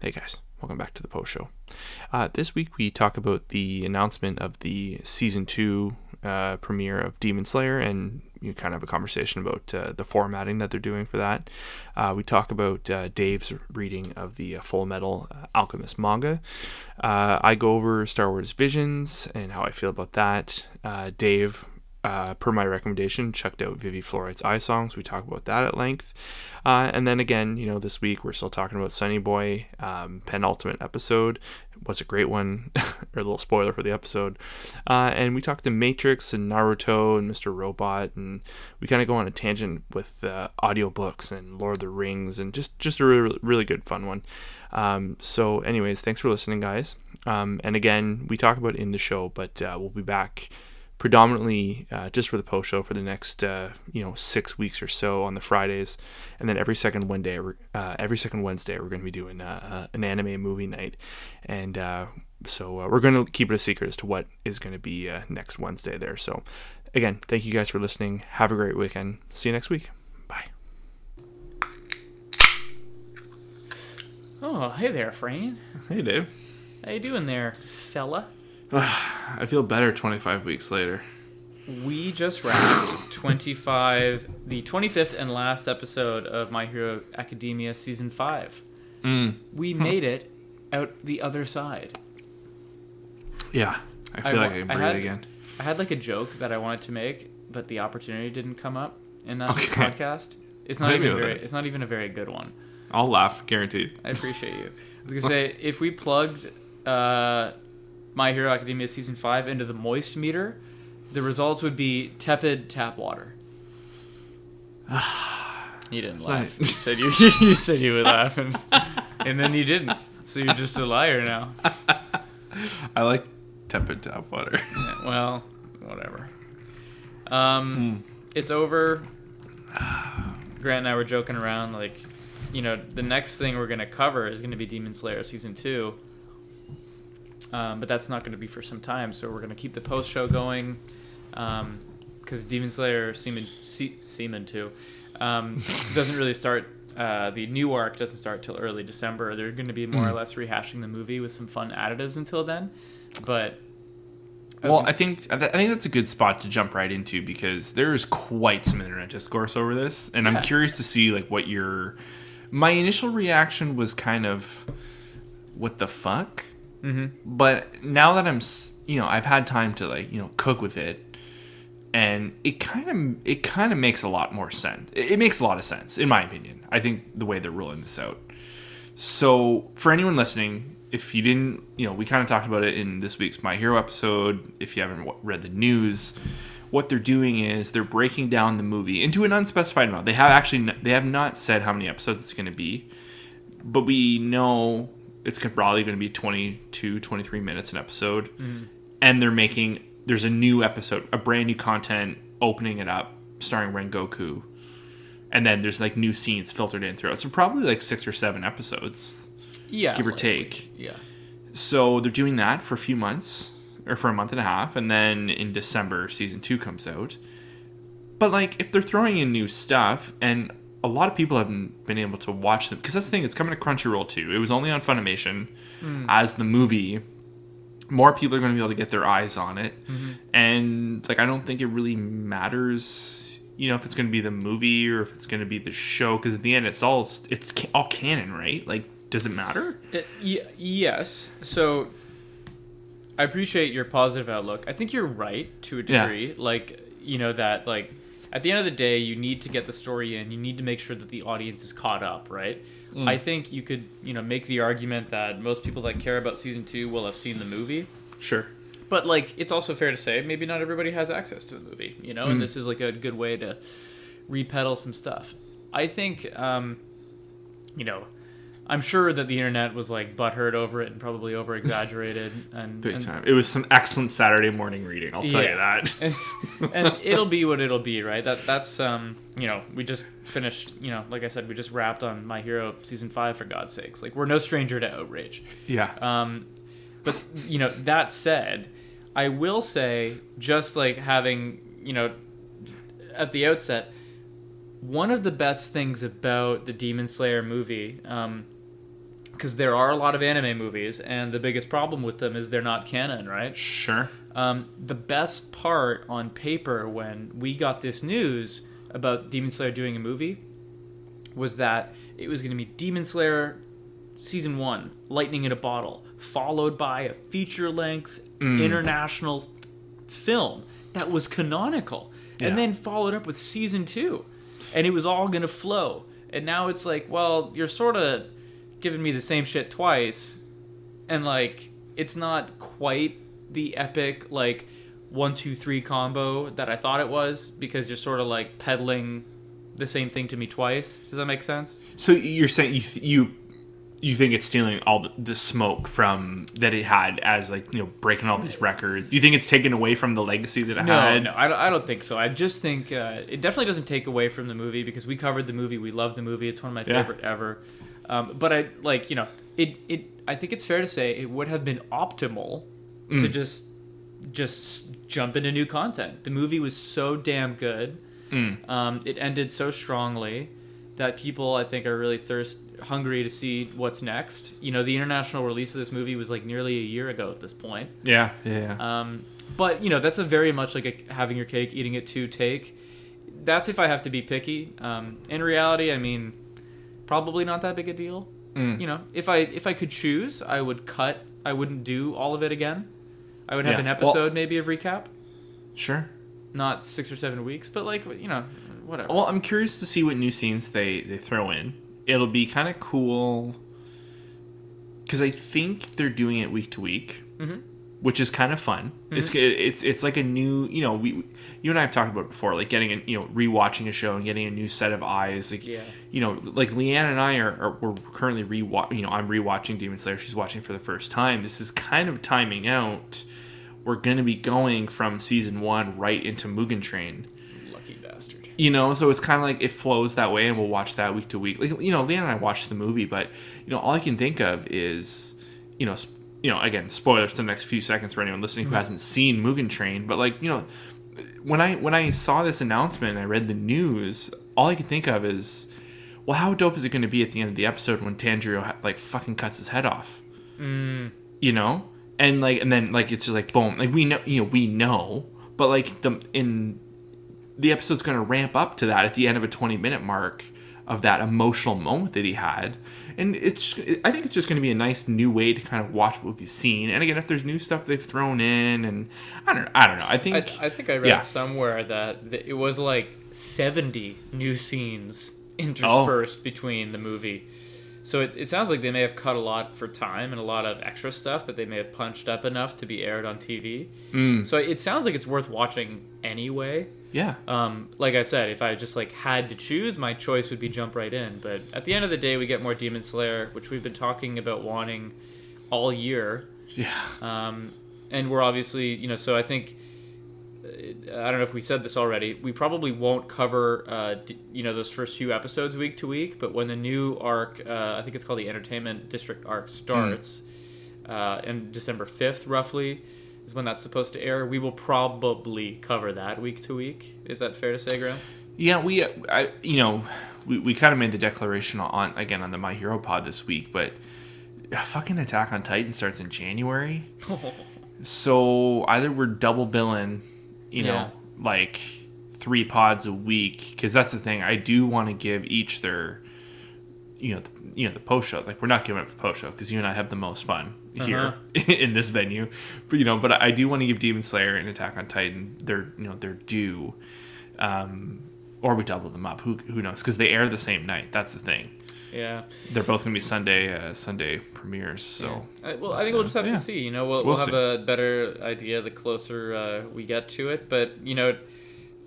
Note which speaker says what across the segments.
Speaker 1: Hey guys, welcome back to the post show. Uh, this week we talk about the announcement of the season two uh, premiere of Demon Slayer and you kind of a conversation about uh, the formatting that they're doing for that. Uh, we talk about uh, Dave's reading of the uh, Full Metal Alchemist manga. I go over Star Wars Visions and how I feel about that. Dave uh, per my recommendation, checked out Vivy Fluorite Eye's Songs. We talk about that at length. Uh, and then again, you know, this week we're still talking about Sunny Boy, um, penultimate episode. It was a great one, or a little spoiler for the episode. Uh, and we talked to Matrix and Naruto and Mr. Robot, and we kind of go on a tangent with uh, audiobooks and Lord of the Rings, and just just a really, really good fun one. Um, so, anyways, thanks for listening, guys. Um, and again, we talk about in the show, but uh, we'll be back predominantly uh, just for the post show for the next uh, you know six weeks or so on the Fridays, and then every second Wednesday, uh, every second Wednesday we're going to be doing uh, uh, an anime movie night, and uh, so we're going to keep it a secret as to what is going to be next Wednesday there. So again, thank you guys for listening. Have a great weekend. See you next week. Bye.
Speaker 2: Oh, hey there, Frayne.
Speaker 1: Hey, Dave.
Speaker 2: How you doing there, fella?
Speaker 1: I feel better 25 weeks later.
Speaker 2: We just wrapped 25, the 25th and last episode of My Hero Academia season 5.
Speaker 1: Mm.
Speaker 2: We made it out the other side.
Speaker 1: Yeah, I feel I, like I can breathe I
Speaker 2: had,
Speaker 1: again.
Speaker 2: I had like a joke that I wanted to make, but the opportunity didn't come up in that okay. podcast. It's not even very. It's not even a very good one.
Speaker 1: I'll laugh, guaranteed.
Speaker 2: I appreciate you. I was gonna say if we plugged uh, my Hero Academia season five into the moist meter, the results would be tepid tap water. you didn't it's laugh. you said you you said you would laugh, and, and then you didn't. So you're just a liar now.
Speaker 1: I like tepid tap water.
Speaker 2: Yeah, well, whatever. Um, mm. it's over. Grant and I were joking around, like, you know, the next thing we're gonna cover is gonna be Demon Slayer season two um, but that's not going to be for some time. So we're going to keep the post show going because um, Demon Slayer Seaman Se- Season Two um, doesn't really start. Uh, the new arc doesn't start till early December. They're going to be more mm. or less rehashing the movie with some fun additives until then. But
Speaker 1: well, I think I think that's a good spot to jump right into because there is quite some internet discourse over this, and yeah. I'm curious to see like what your. My initial reaction was kind of, what the fuck?
Speaker 2: Mm-hmm.
Speaker 1: But now that I'm, you know, I've had time to like, you know, cook with it, and it kind of it kind of makes a lot more sense. It, it makes a lot of sense, in my opinion. I think the way they're rolling this out. So for anyone listening, if you didn't, you know, we kind of talked about it in this week's My Hero episode. If you haven't read the news, what they're doing is they're breaking down the movie into an unspecified amount. They have actually they have not said how many episodes it's going to be, but we know it's probably going to be 22 23 minutes an episode.
Speaker 2: Mm-hmm.
Speaker 1: and they're making there's a new episode a brand new content opening it up starring rengoku. And then there's like new scenes filtered in throughout. So probably like six or seven episodes
Speaker 2: yeah
Speaker 1: give or take.
Speaker 2: Yeah.
Speaker 1: So they're doing that for a few months or for a month and a half and then in december season two comes out. But like if they're throwing in new stuff and a lot of people haven't been able to watch them because that's the thing. It's coming to Crunchyroll too. It was only on Funimation
Speaker 2: mm.
Speaker 1: as the movie. More people are going to be able to get their eyes on it,
Speaker 2: mm-hmm.
Speaker 1: and like I don't think it really matters, you know, if it's going to be the movie or if it's going to be the show because at the end it's all it's all canon, right? Like, does it matter?
Speaker 2: It, uh, y- yes. So I appreciate your positive outlook. I think you're right to a degree. Yeah. Like you know that like at the end of the day, you need to get the story in. You need to make sure that the audience is caught up, right? Mm. I think you could, you know, make the argument that most people that care about season two will have seen the movie.
Speaker 1: Sure.
Speaker 2: But like, it's also fair to say maybe not everybody has access to the movie, you know, mm. and this is like a good way to repedal some stuff. I think, um, you know, I'm sure that the internet was like butthurt over it and probably over exaggerated and
Speaker 1: big
Speaker 2: and,
Speaker 1: time. It was some excellent Saturday morning reading. I'll tell yeah. you that.
Speaker 2: and, and, it'll be what it'll be, right? That that's um you know we just finished you know like I said we just wrapped on My Hero season five for God's sakes. Like we're no stranger to outrage.
Speaker 1: Yeah.
Speaker 2: Um, but you know that said, I will say just like having you know at the outset one of the best things about the Demon Slayer movie. Um, because there are a lot of anime movies, and the biggest problem with them is they're not canon, right?
Speaker 1: Sure.
Speaker 2: Um, the best part on paper when we got this news about Demon Slayer doing a movie was that it was going to be Demon Slayer season one, Lightning in a Bottle, followed by a feature length international film that was canonical,
Speaker 1: Yeah.
Speaker 2: and then followed up with season two, and it was all going to flow. And now it's like, well, you're sort of giving me the same shit twice, and like, it's not quite the epic, like, one, two, three combo that I thought it was because you're sort of like peddling the same thing to me twice. Does that make sense?
Speaker 1: So you're saying you you you think it's stealing all the, the smoke from that it had as like you know breaking all these records? You think it's taken away from the legacy that it
Speaker 2: No,
Speaker 1: had?
Speaker 2: no, I don't, I don't think so. I just think uh, it definitely doesn't take away from the movie because we covered the movie. We love the movie. It's one of my
Speaker 1: Yeah.
Speaker 2: favorite ever. Um, but I like you know it. It I think it's fair to say it would have been optimal
Speaker 1: Mm.
Speaker 2: to just just jump into new content. The movie was so damn good.
Speaker 1: Mm.
Speaker 2: Um, it ended so strongly that people I think are really thirst hungry to see what's next. You know, the international release of this movie was like nearly a year ago at this point.
Speaker 1: Yeah, yeah, yeah.
Speaker 2: Um, but you know, that's a very much like a having your cake, eating it too take. That's if I have to be picky. Um, in reality, I mean, probably not that big a deal.
Speaker 1: Mm.
Speaker 2: You know, if I if I could choose, I would cut. I wouldn't do all of it again. I would have
Speaker 1: Yeah.
Speaker 2: an
Speaker 1: Well-
Speaker 2: episode maybe of recap,
Speaker 1: sure.
Speaker 2: not six or seven weeks, but like you know, whatever.
Speaker 1: Well, I'm curious to see what new scenes they they throw in. It'll be kind of cool because I think they're doing it week to week,
Speaker 2: Mhm.
Speaker 1: Which is kind of fun. It's mm-hmm. it's it's like a new you know we you and I have talked about it before like getting a you know rewatching a show and getting a new set of eyes like
Speaker 2: Yeah.
Speaker 1: you know like Leanne and I are, are we're currently rewatch you know I'm rewatching Demon Slayer she's watching for the first time this is kind of timing out we're gonna be going from season one right into Mugen Train
Speaker 2: Lucky bastard.
Speaker 1: you know so it's kind of like it flows that way and we'll watch that week to week like you know leanne and i watched the movie but you know all i can think of is you know sp- you know again spoilers to the next few seconds for anyone listening who mm-hmm. hasn't seen mugen train but like you know when i when i saw this announcement and i read the news all i could think of is well how dope is it going to be at the end of the episode when tanjiro ha- like fucking cuts his head off? Mm. You know? And like and then like it's just like boom like we know you know we know but like the in the episode's going to ramp up to that at the end of a 20 minute mark of that emotional moment that he had and it's i think it's just going to be a nice new way to kind of watch what we've seen and again if there's new stuff they've thrown in and i don't i don't know i think
Speaker 2: I, I think I read
Speaker 1: Yeah.
Speaker 2: somewhere that, that it was like 70 new scenes interspersed between the movie. So it, it sounds like they may have cut a lot for time and a lot of extra stuff that they may have punched up enough to be aired on TV.
Speaker 1: Mm.
Speaker 2: So it sounds like it's worth watching anyway.
Speaker 1: Yeah
Speaker 2: Um, like I said, if I just like had to choose, my choice would be jump right in. But at the end of the day, we get more Demon Slayer, which we've been talking about wanting all year.
Speaker 1: yeah
Speaker 2: Um, and we're obviously, you know, so I think uh, I don't know if we said this already. We probably won't cover, uh, you know, those first few episodes week to week. But when the new arc, uh, I think it's called the Entertainment District arc, starts, uh, and December fifth, roughly, is when that's supposed to air. We will probably cover that week to week. Is that fair to say, Graham?
Speaker 1: Yeah, we, I, you know, we, we kind of made the declaration on again on the My Hero Pod this week, but fucking Attack on Titan starts in January, so either we're double billing, you know,
Speaker 2: Yeah.
Speaker 1: like three pods a week, because that's the thing. I do want to give each their, you know, the, you know, the post show. Like we're not giving up the post show because you and I have the most fun here in this venue, but you know, but I do want to give Demon Slayer and Attack on Titan their, you know, their due. Um, or we double them up. Who who knows? Because they air the same night. That's the thing.
Speaker 2: yeah.
Speaker 1: They're both gonna be Sunday uh, Sunday premieres. So
Speaker 2: Uh, well, I think we'll just have
Speaker 1: yeah.
Speaker 2: to see. You know, we'll,
Speaker 1: We'll
Speaker 2: we'll, have a better idea the closer uh, we get to it. But you know,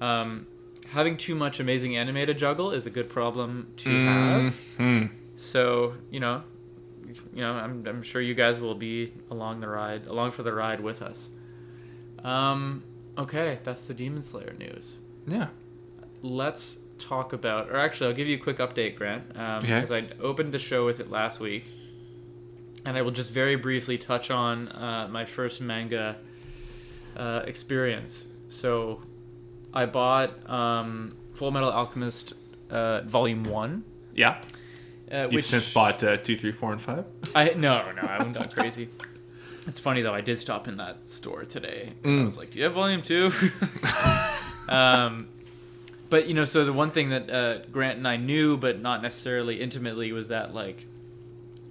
Speaker 2: um, having too much amazing anime to juggle is a good problem to have.
Speaker 1: Mhm.
Speaker 2: So you know, you know, I'm, I'm sure you guys will be along the ride, along for the ride with us. Um, okay, that's the Demon Slayer news.
Speaker 1: yeah.
Speaker 2: Let's talk about, or actually, I'll give you a quick update, Grant, um,
Speaker 1: Okay.
Speaker 2: because I opened the show with it last week, and I will just very briefly touch on uh, my first manga uh, experience. So, I bought um, Full Metal Alchemist uh, Volume One,
Speaker 1: Yeah.
Speaker 2: Uh,
Speaker 1: You've
Speaker 2: which
Speaker 1: since bought uh, two, three, four, and five.
Speaker 2: I no no I haven't gone crazy. It's funny though. I did stop in that store today. And I was like, "Do you have volume two? um, but you know, so the one thing that uh, Grant and I knew, but not necessarily intimately, was that like,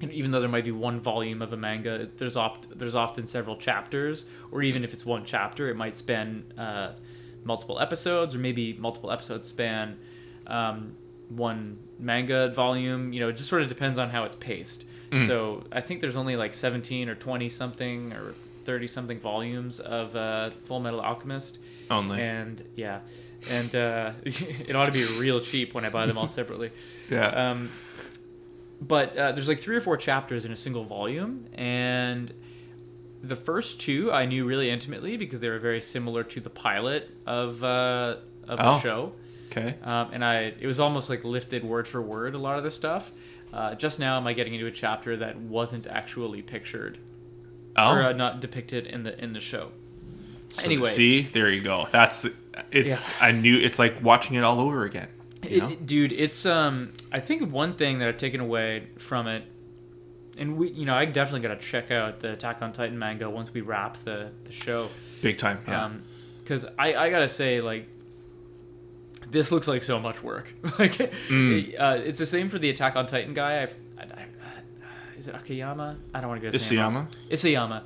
Speaker 2: even though there might be one volume of a manga, there's opt there's often several chapters, or even if it's one chapter, it might span uh, multiple episodes, or maybe multiple episodes span um, one manga volume. You know, it just sort of depends on how it's paced. So I think there's only like 17 or 20 something or 30 something volumes of uh, Full Metal Alchemist.
Speaker 1: Only.
Speaker 2: And yeah, and uh, it ought to be real cheap when I buy them all separately.
Speaker 1: yeah.
Speaker 2: Um, but uh, there's like three or four chapters in a single volume, and the first two I knew really intimately because they were very similar to the pilot of uh, of the
Speaker 1: Oh.
Speaker 2: show.
Speaker 1: Okay.
Speaker 2: Um, and I, it was almost like lifted word for word a lot of this stuff. Uh, just now, am I getting into a chapter that wasn't actually pictured
Speaker 1: Oh.
Speaker 2: or uh, not depicted in the in the show?
Speaker 1: So,
Speaker 2: anyway.
Speaker 1: see, there you go. That's it's. I knew it's like watching it all over again. You
Speaker 2: It-
Speaker 1: know?
Speaker 2: it- dude, it's um. I think one thing that I've taken away from it, and we, you know, I definitely got to check out the Attack on Titan manga once we wrap the the show.
Speaker 1: Big time. Yeah.
Speaker 2: Um, because I I gotta say like. This looks like so much work. like,
Speaker 1: Mm.
Speaker 2: uh, it's the same for the Attack on Titan guy. I've, I, I, uh, is it Akiyama? I don't want to get his name.
Speaker 1: Isayama.
Speaker 2: Isayama.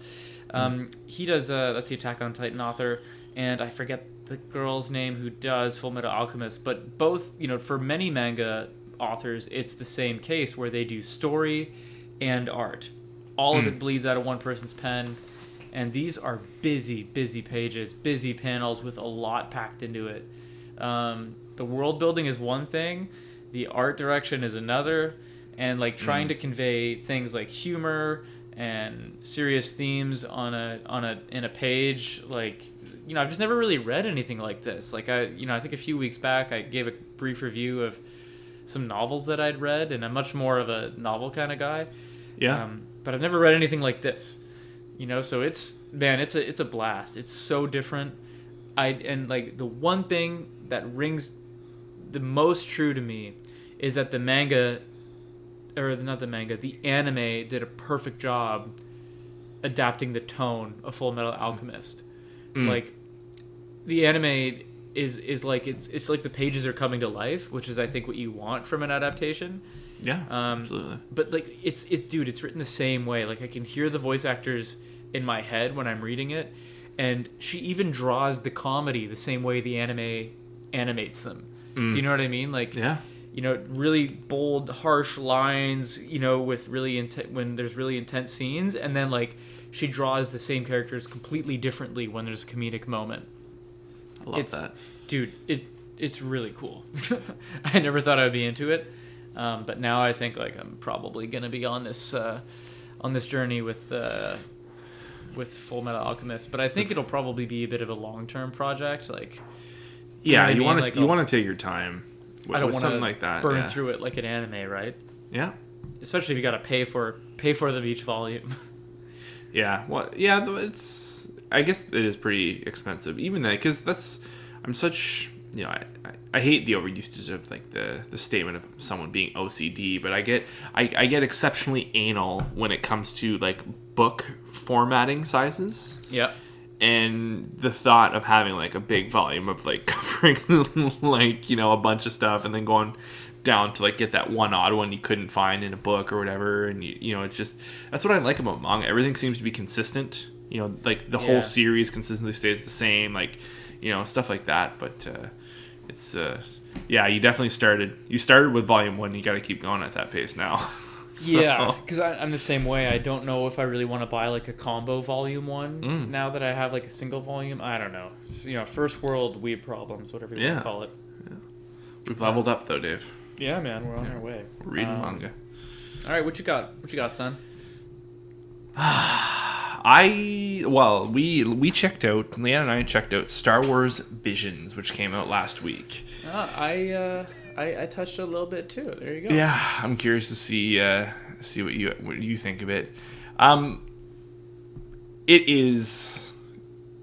Speaker 2: Um, He does. Uh, that's the Attack on Titan author, and I forget the girl's name who does Full Metal Alchemist. But both, you know, for many manga authors, it's the same case where they do story and art. All of it bleeds out of one person's pen, and these are busy, busy pages, busy panels with a lot packed into it. Um, the world building is one thing, the art direction is another, and like trying to convey things like humor and serious themes on a on a in a page like you know I've just never really read anything like this. Like I you know I think a few weeks back I gave a brief review of some novels that I'd read, and I'm much more of a novel kind of guy.
Speaker 1: Yeah.
Speaker 2: Um, but I've never read anything like this. You know, so it's man, it's a it's a blast. It's so different. I and like the one thing that rings the most true to me is that the manga or not the manga, the anime did a perfect job adapting the tone of Full Metal Alchemist. Like the anime is is like it's it's like the pages are coming to life, which is I think what you want from an adaptation.
Speaker 1: yeah.
Speaker 2: Um,
Speaker 1: absolutely.
Speaker 2: But like it's it's dude, it's written the same way. Like I can hear the voice actors in my head when I'm reading it, and she even draws the comedy the same way the anime animates them. Do you know what I mean? Like
Speaker 1: Yeah.
Speaker 2: you know, really bold, harsh lines. You know, with really intense when there's really intense scenes, and then like she draws the same characters completely differently when there's a comedic moment.
Speaker 1: I love
Speaker 2: it's
Speaker 1: that.
Speaker 2: dude, it it's really cool. I never thought I'd be into it, um, but now I think like I'm probably gonna be on this uh, on this journey with uh, with Full Metal Alchemist. But I think it'll probably be a bit of a long term project. Like
Speaker 1: Yeah,
Speaker 2: what I
Speaker 1: you want to
Speaker 2: Like,
Speaker 1: you oh.
Speaker 2: I'll-
Speaker 1: want to take your time with,
Speaker 2: I don't want
Speaker 1: something like that.
Speaker 2: burn
Speaker 1: yeah.
Speaker 2: through it like an anime, right?
Speaker 1: Yeah.
Speaker 2: Especially if you got to pay for pay for them each volume.
Speaker 1: Yeah. Well, yeah. It's. I guess it is pretty expensive, even that, because that's. I'm such. You know, I, I, I hate the overusage of like the the statement of someone being OCD, but I get I, I get exceptionally anal when it comes to like book formatting sizes.
Speaker 2: yeah.
Speaker 1: And the thought of having like a big volume of like covering like you know a bunch of stuff and then going down to like get that one odd one you couldn't find in a book or whatever and you, you know it's just that's what i like about manga everything seems to be consistent you know like the
Speaker 2: Yeah.
Speaker 1: whole series consistently stays the same like you know stuff like that but uh it's uh yeah you definitely started you started with volume one you got to keep going at that pace now So-
Speaker 2: Yeah, because I'm the same way. I don't know if I really want to buy like a combo volume one
Speaker 1: Mm.
Speaker 2: now that I have like a single volume. I don't know. You know, first world weeb problems, whatever you
Speaker 1: Yeah.
Speaker 2: want to call it.
Speaker 1: we've leveled up though dave
Speaker 2: Yeah, man, we're on our way.
Speaker 1: we're reading
Speaker 2: Um,
Speaker 1: manga
Speaker 2: All right, what you got? What you got, son?
Speaker 1: I well, we we checked out. Leanne and I checked out Star Wars Visions, which came out last week.
Speaker 2: Uh, I uh, I I touched a little bit too. There you go.
Speaker 1: Yeah, I'm curious to see uh, see what you what you think of it. Um, it is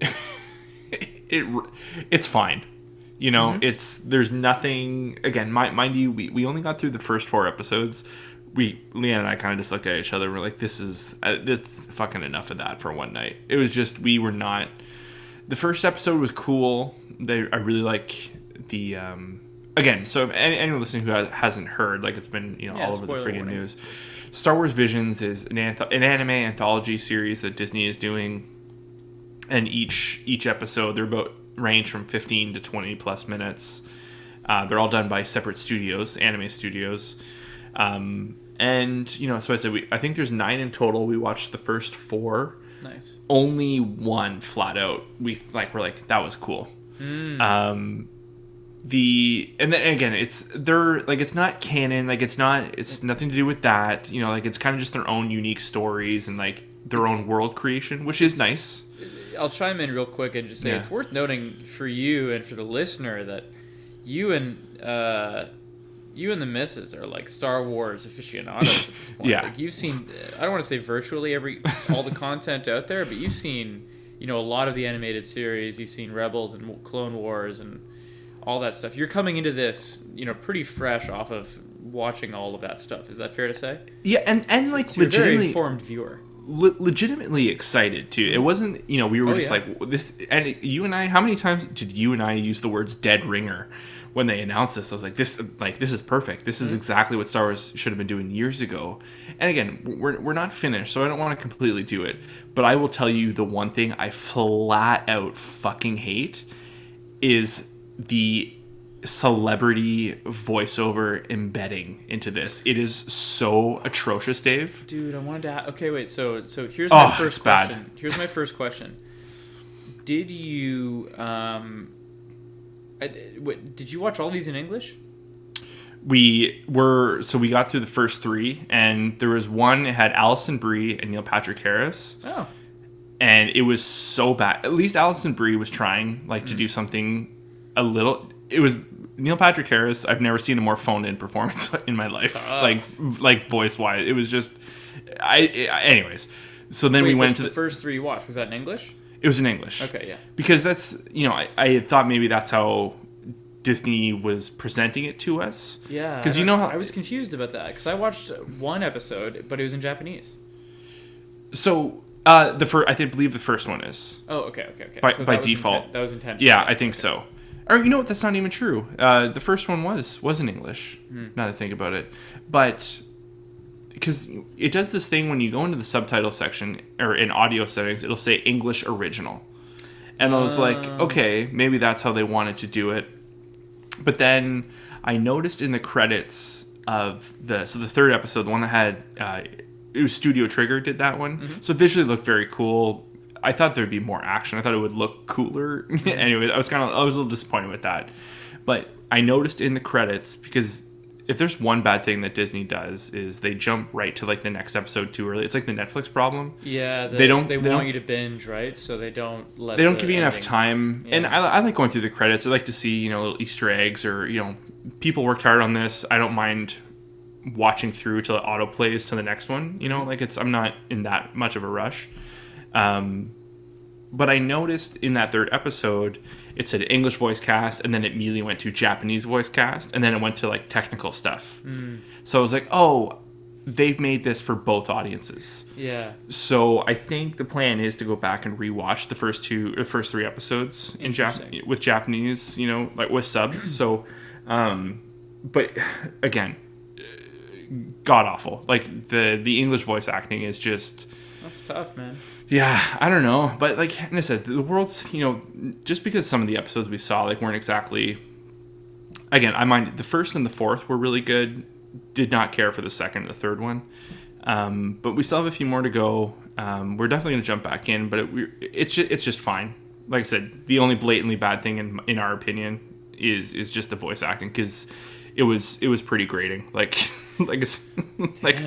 Speaker 1: it it's fine. You know, it's there's nothing. Again, mind, mind you, we, we only got through the first four episodes. we Leanne and I kind of just looked at each other and we're like, this is uh, it's fucking enough of that for one night. It was just we were not. The first episode was cool. They I really like the um again. So anyone listening who has, hasn't heard, like it's been you know
Speaker 2: Yeah,
Speaker 1: all over the friggin'
Speaker 2: warning.
Speaker 1: news. Star Wars Visions is an, anth- an anime anthology series that Disney is doing, and each each episode they're about range from 15 to 20 plus minutes. Uh, they're all done by separate studios, anime studios. Um, and you know, so I said we I think there's nine in total. We watched the first four.
Speaker 2: Nice.
Speaker 1: Only one flat out. We like we're like that was cool. Um, the and then again it's they're like it's not canon like it's not it's nothing to do with that you know like it's kind of just their own unique stories and like their own world creation which is nice
Speaker 2: I'll chime in real quick and just say
Speaker 1: Yeah.
Speaker 2: it's worth noting for you and for the listener that you and uh, you and the missus are like Star Wars aficionados at this point.
Speaker 1: Yeah.
Speaker 2: Like you've seen, I don't want to say virtually every all the content out there, but you've seen, you know, a lot of the animated series. You've seen Rebels and Clone Wars and all that stuff. You're coming into this, you know, pretty fresh off of watching all of that stuff. Is that fair to say?
Speaker 1: yeah and and like
Speaker 2: So you're a very
Speaker 1: legitimately
Speaker 2: informed viewer.
Speaker 1: le- legitimately excited too it wasn't you know we were
Speaker 2: Oh,
Speaker 1: just
Speaker 2: yeah.
Speaker 1: like this and you and i how many times did you and i use the words dead ringer when they announced this i was like this like this is perfect this
Speaker 2: Mm-hmm.
Speaker 1: is exactly what star wars should have been doing years ago and again we're, we're not finished so i don't want to completely do it but i will tell you the one thing i flat out fucking hate is the celebrity voiceover embedding into this it is so atrocious dave
Speaker 2: Dude, I wanted to. Ha- okay, wait. So, so here's
Speaker 1: Oh,
Speaker 2: my
Speaker 1: it's
Speaker 2: first
Speaker 1: bad.
Speaker 2: question. Here's my first question. Did you um, I, what, did you watch all these in English?
Speaker 1: we were so we got through the first three and there was one it had Alison Brie and Neil Patrick Harris
Speaker 2: Oh,
Speaker 1: and it was so bad at least Alison Brie was trying like to do something a little it was Neil Patrick Harris I've never seen a more phoned in performance in my life
Speaker 2: Oh.
Speaker 1: like like voice wise it was just I, I anyways so then
Speaker 2: wait,
Speaker 1: we went to
Speaker 2: the,
Speaker 1: the,
Speaker 2: first three you watched. Was that in English?
Speaker 1: it was in English
Speaker 2: Okay, yeah.
Speaker 1: because that's you know I, I had thought maybe that's how Disney was presenting it to us
Speaker 2: Yeah. Because
Speaker 1: you know how-
Speaker 2: I was confused about that because I watched one episode, but it was in Japanese.
Speaker 1: so uh the first I think believe the first one is
Speaker 2: Oh, okay, okay, okay.
Speaker 1: By-
Speaker 2: So
Speaker 1: by
Speaker 2: that
Speaker 1: default.
Speaker 2: inten- that was intentional.
Speaker 1: Yeah, I think so. Or you know what? That's not even true. Uh, the first one was was in English. Now that I think about it, but because it does this thing when you go into the subtitle section or in audio settings, it'll say English original, and I was like, okay, maybe that's how they wanted to do it. But then I noticed in the credits of the so the third episode, the one that had uh, it was Studio Trigger did that one, so it visually looked very cool. I thought there'd be more action. I thought it would look cooler. Mm-hmm. anyway, I was kind of I was a little disappointed with that. But I noticed in the credits because if there's one bad thing that Disney does is they jump right to like the next episode too early. It's like the Netflix problem.
Speaker 2: Yeah, the,
Speaker 1: They don't-
Speaker 2: They,
Speaker 1: they
Speaker 2: want
Speaker 1: don't-
Speaker 2: you to binge, right? So they don't let.
Speaker 1: they don't
Speaker 2: the
Speaker 1: give you enough
Speaker 2: ending-
Speaker 1: time and I, I like going through the credits i like to see you know little easter eggs or you know people worked hard on this i don't mind watching through till it auto plays to the next one you know mm-hmm. like it's i'm not in that much of a rush um, but i noticed in that third episode it said english voice cast and then it immediately went to japanese voice cast and then it went to like technical stuff so i was like oh they've made this for both audiences
Speaker 2: Yeah.
Speaker 1: so I think the plan is to go back and rewatch the first two, the first three episodes in Jap- with Japanese, you know, like with subs. so, um, but again, god awful. Like the the English voice acting is just,
Speaker 2: That's tough, man.
Speaker 1: Yeah, I don't know. But like I said, the world's, you know, just because some of the episodes we saw like weren't exactly. Again, I mind the first and the fourth were really good. Did not care for the second and the third one. Um, but we still have a few more to go. Um, we're definitely going to jump back in, but it, we it's just, it's just fine. Like I said, the only blatantly bad thing in in our opinion is is just the voice acting because it was it was pretty grating. Like like like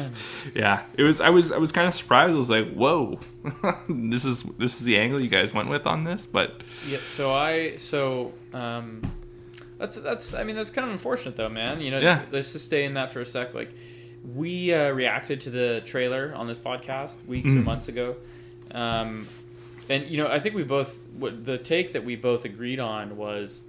Speaker 1: yeah, it was. I was I was kind of surprised. I was like, whoa, this is this is the angle you guys went with on this. But
Speaker 2: Yeah. So I so um, that's that's I mean that's kind of unfortunate though, man. You know,
Speaker 1: Yeah.
Speaker 2: let's just stay in that for a sec. Like we uh, reacted to the trailer on this podcast weeks
Speaker 1: Mm-hmm.
Speaker 2: and months ago, um, and you know I think we both what the take that we both agreed on was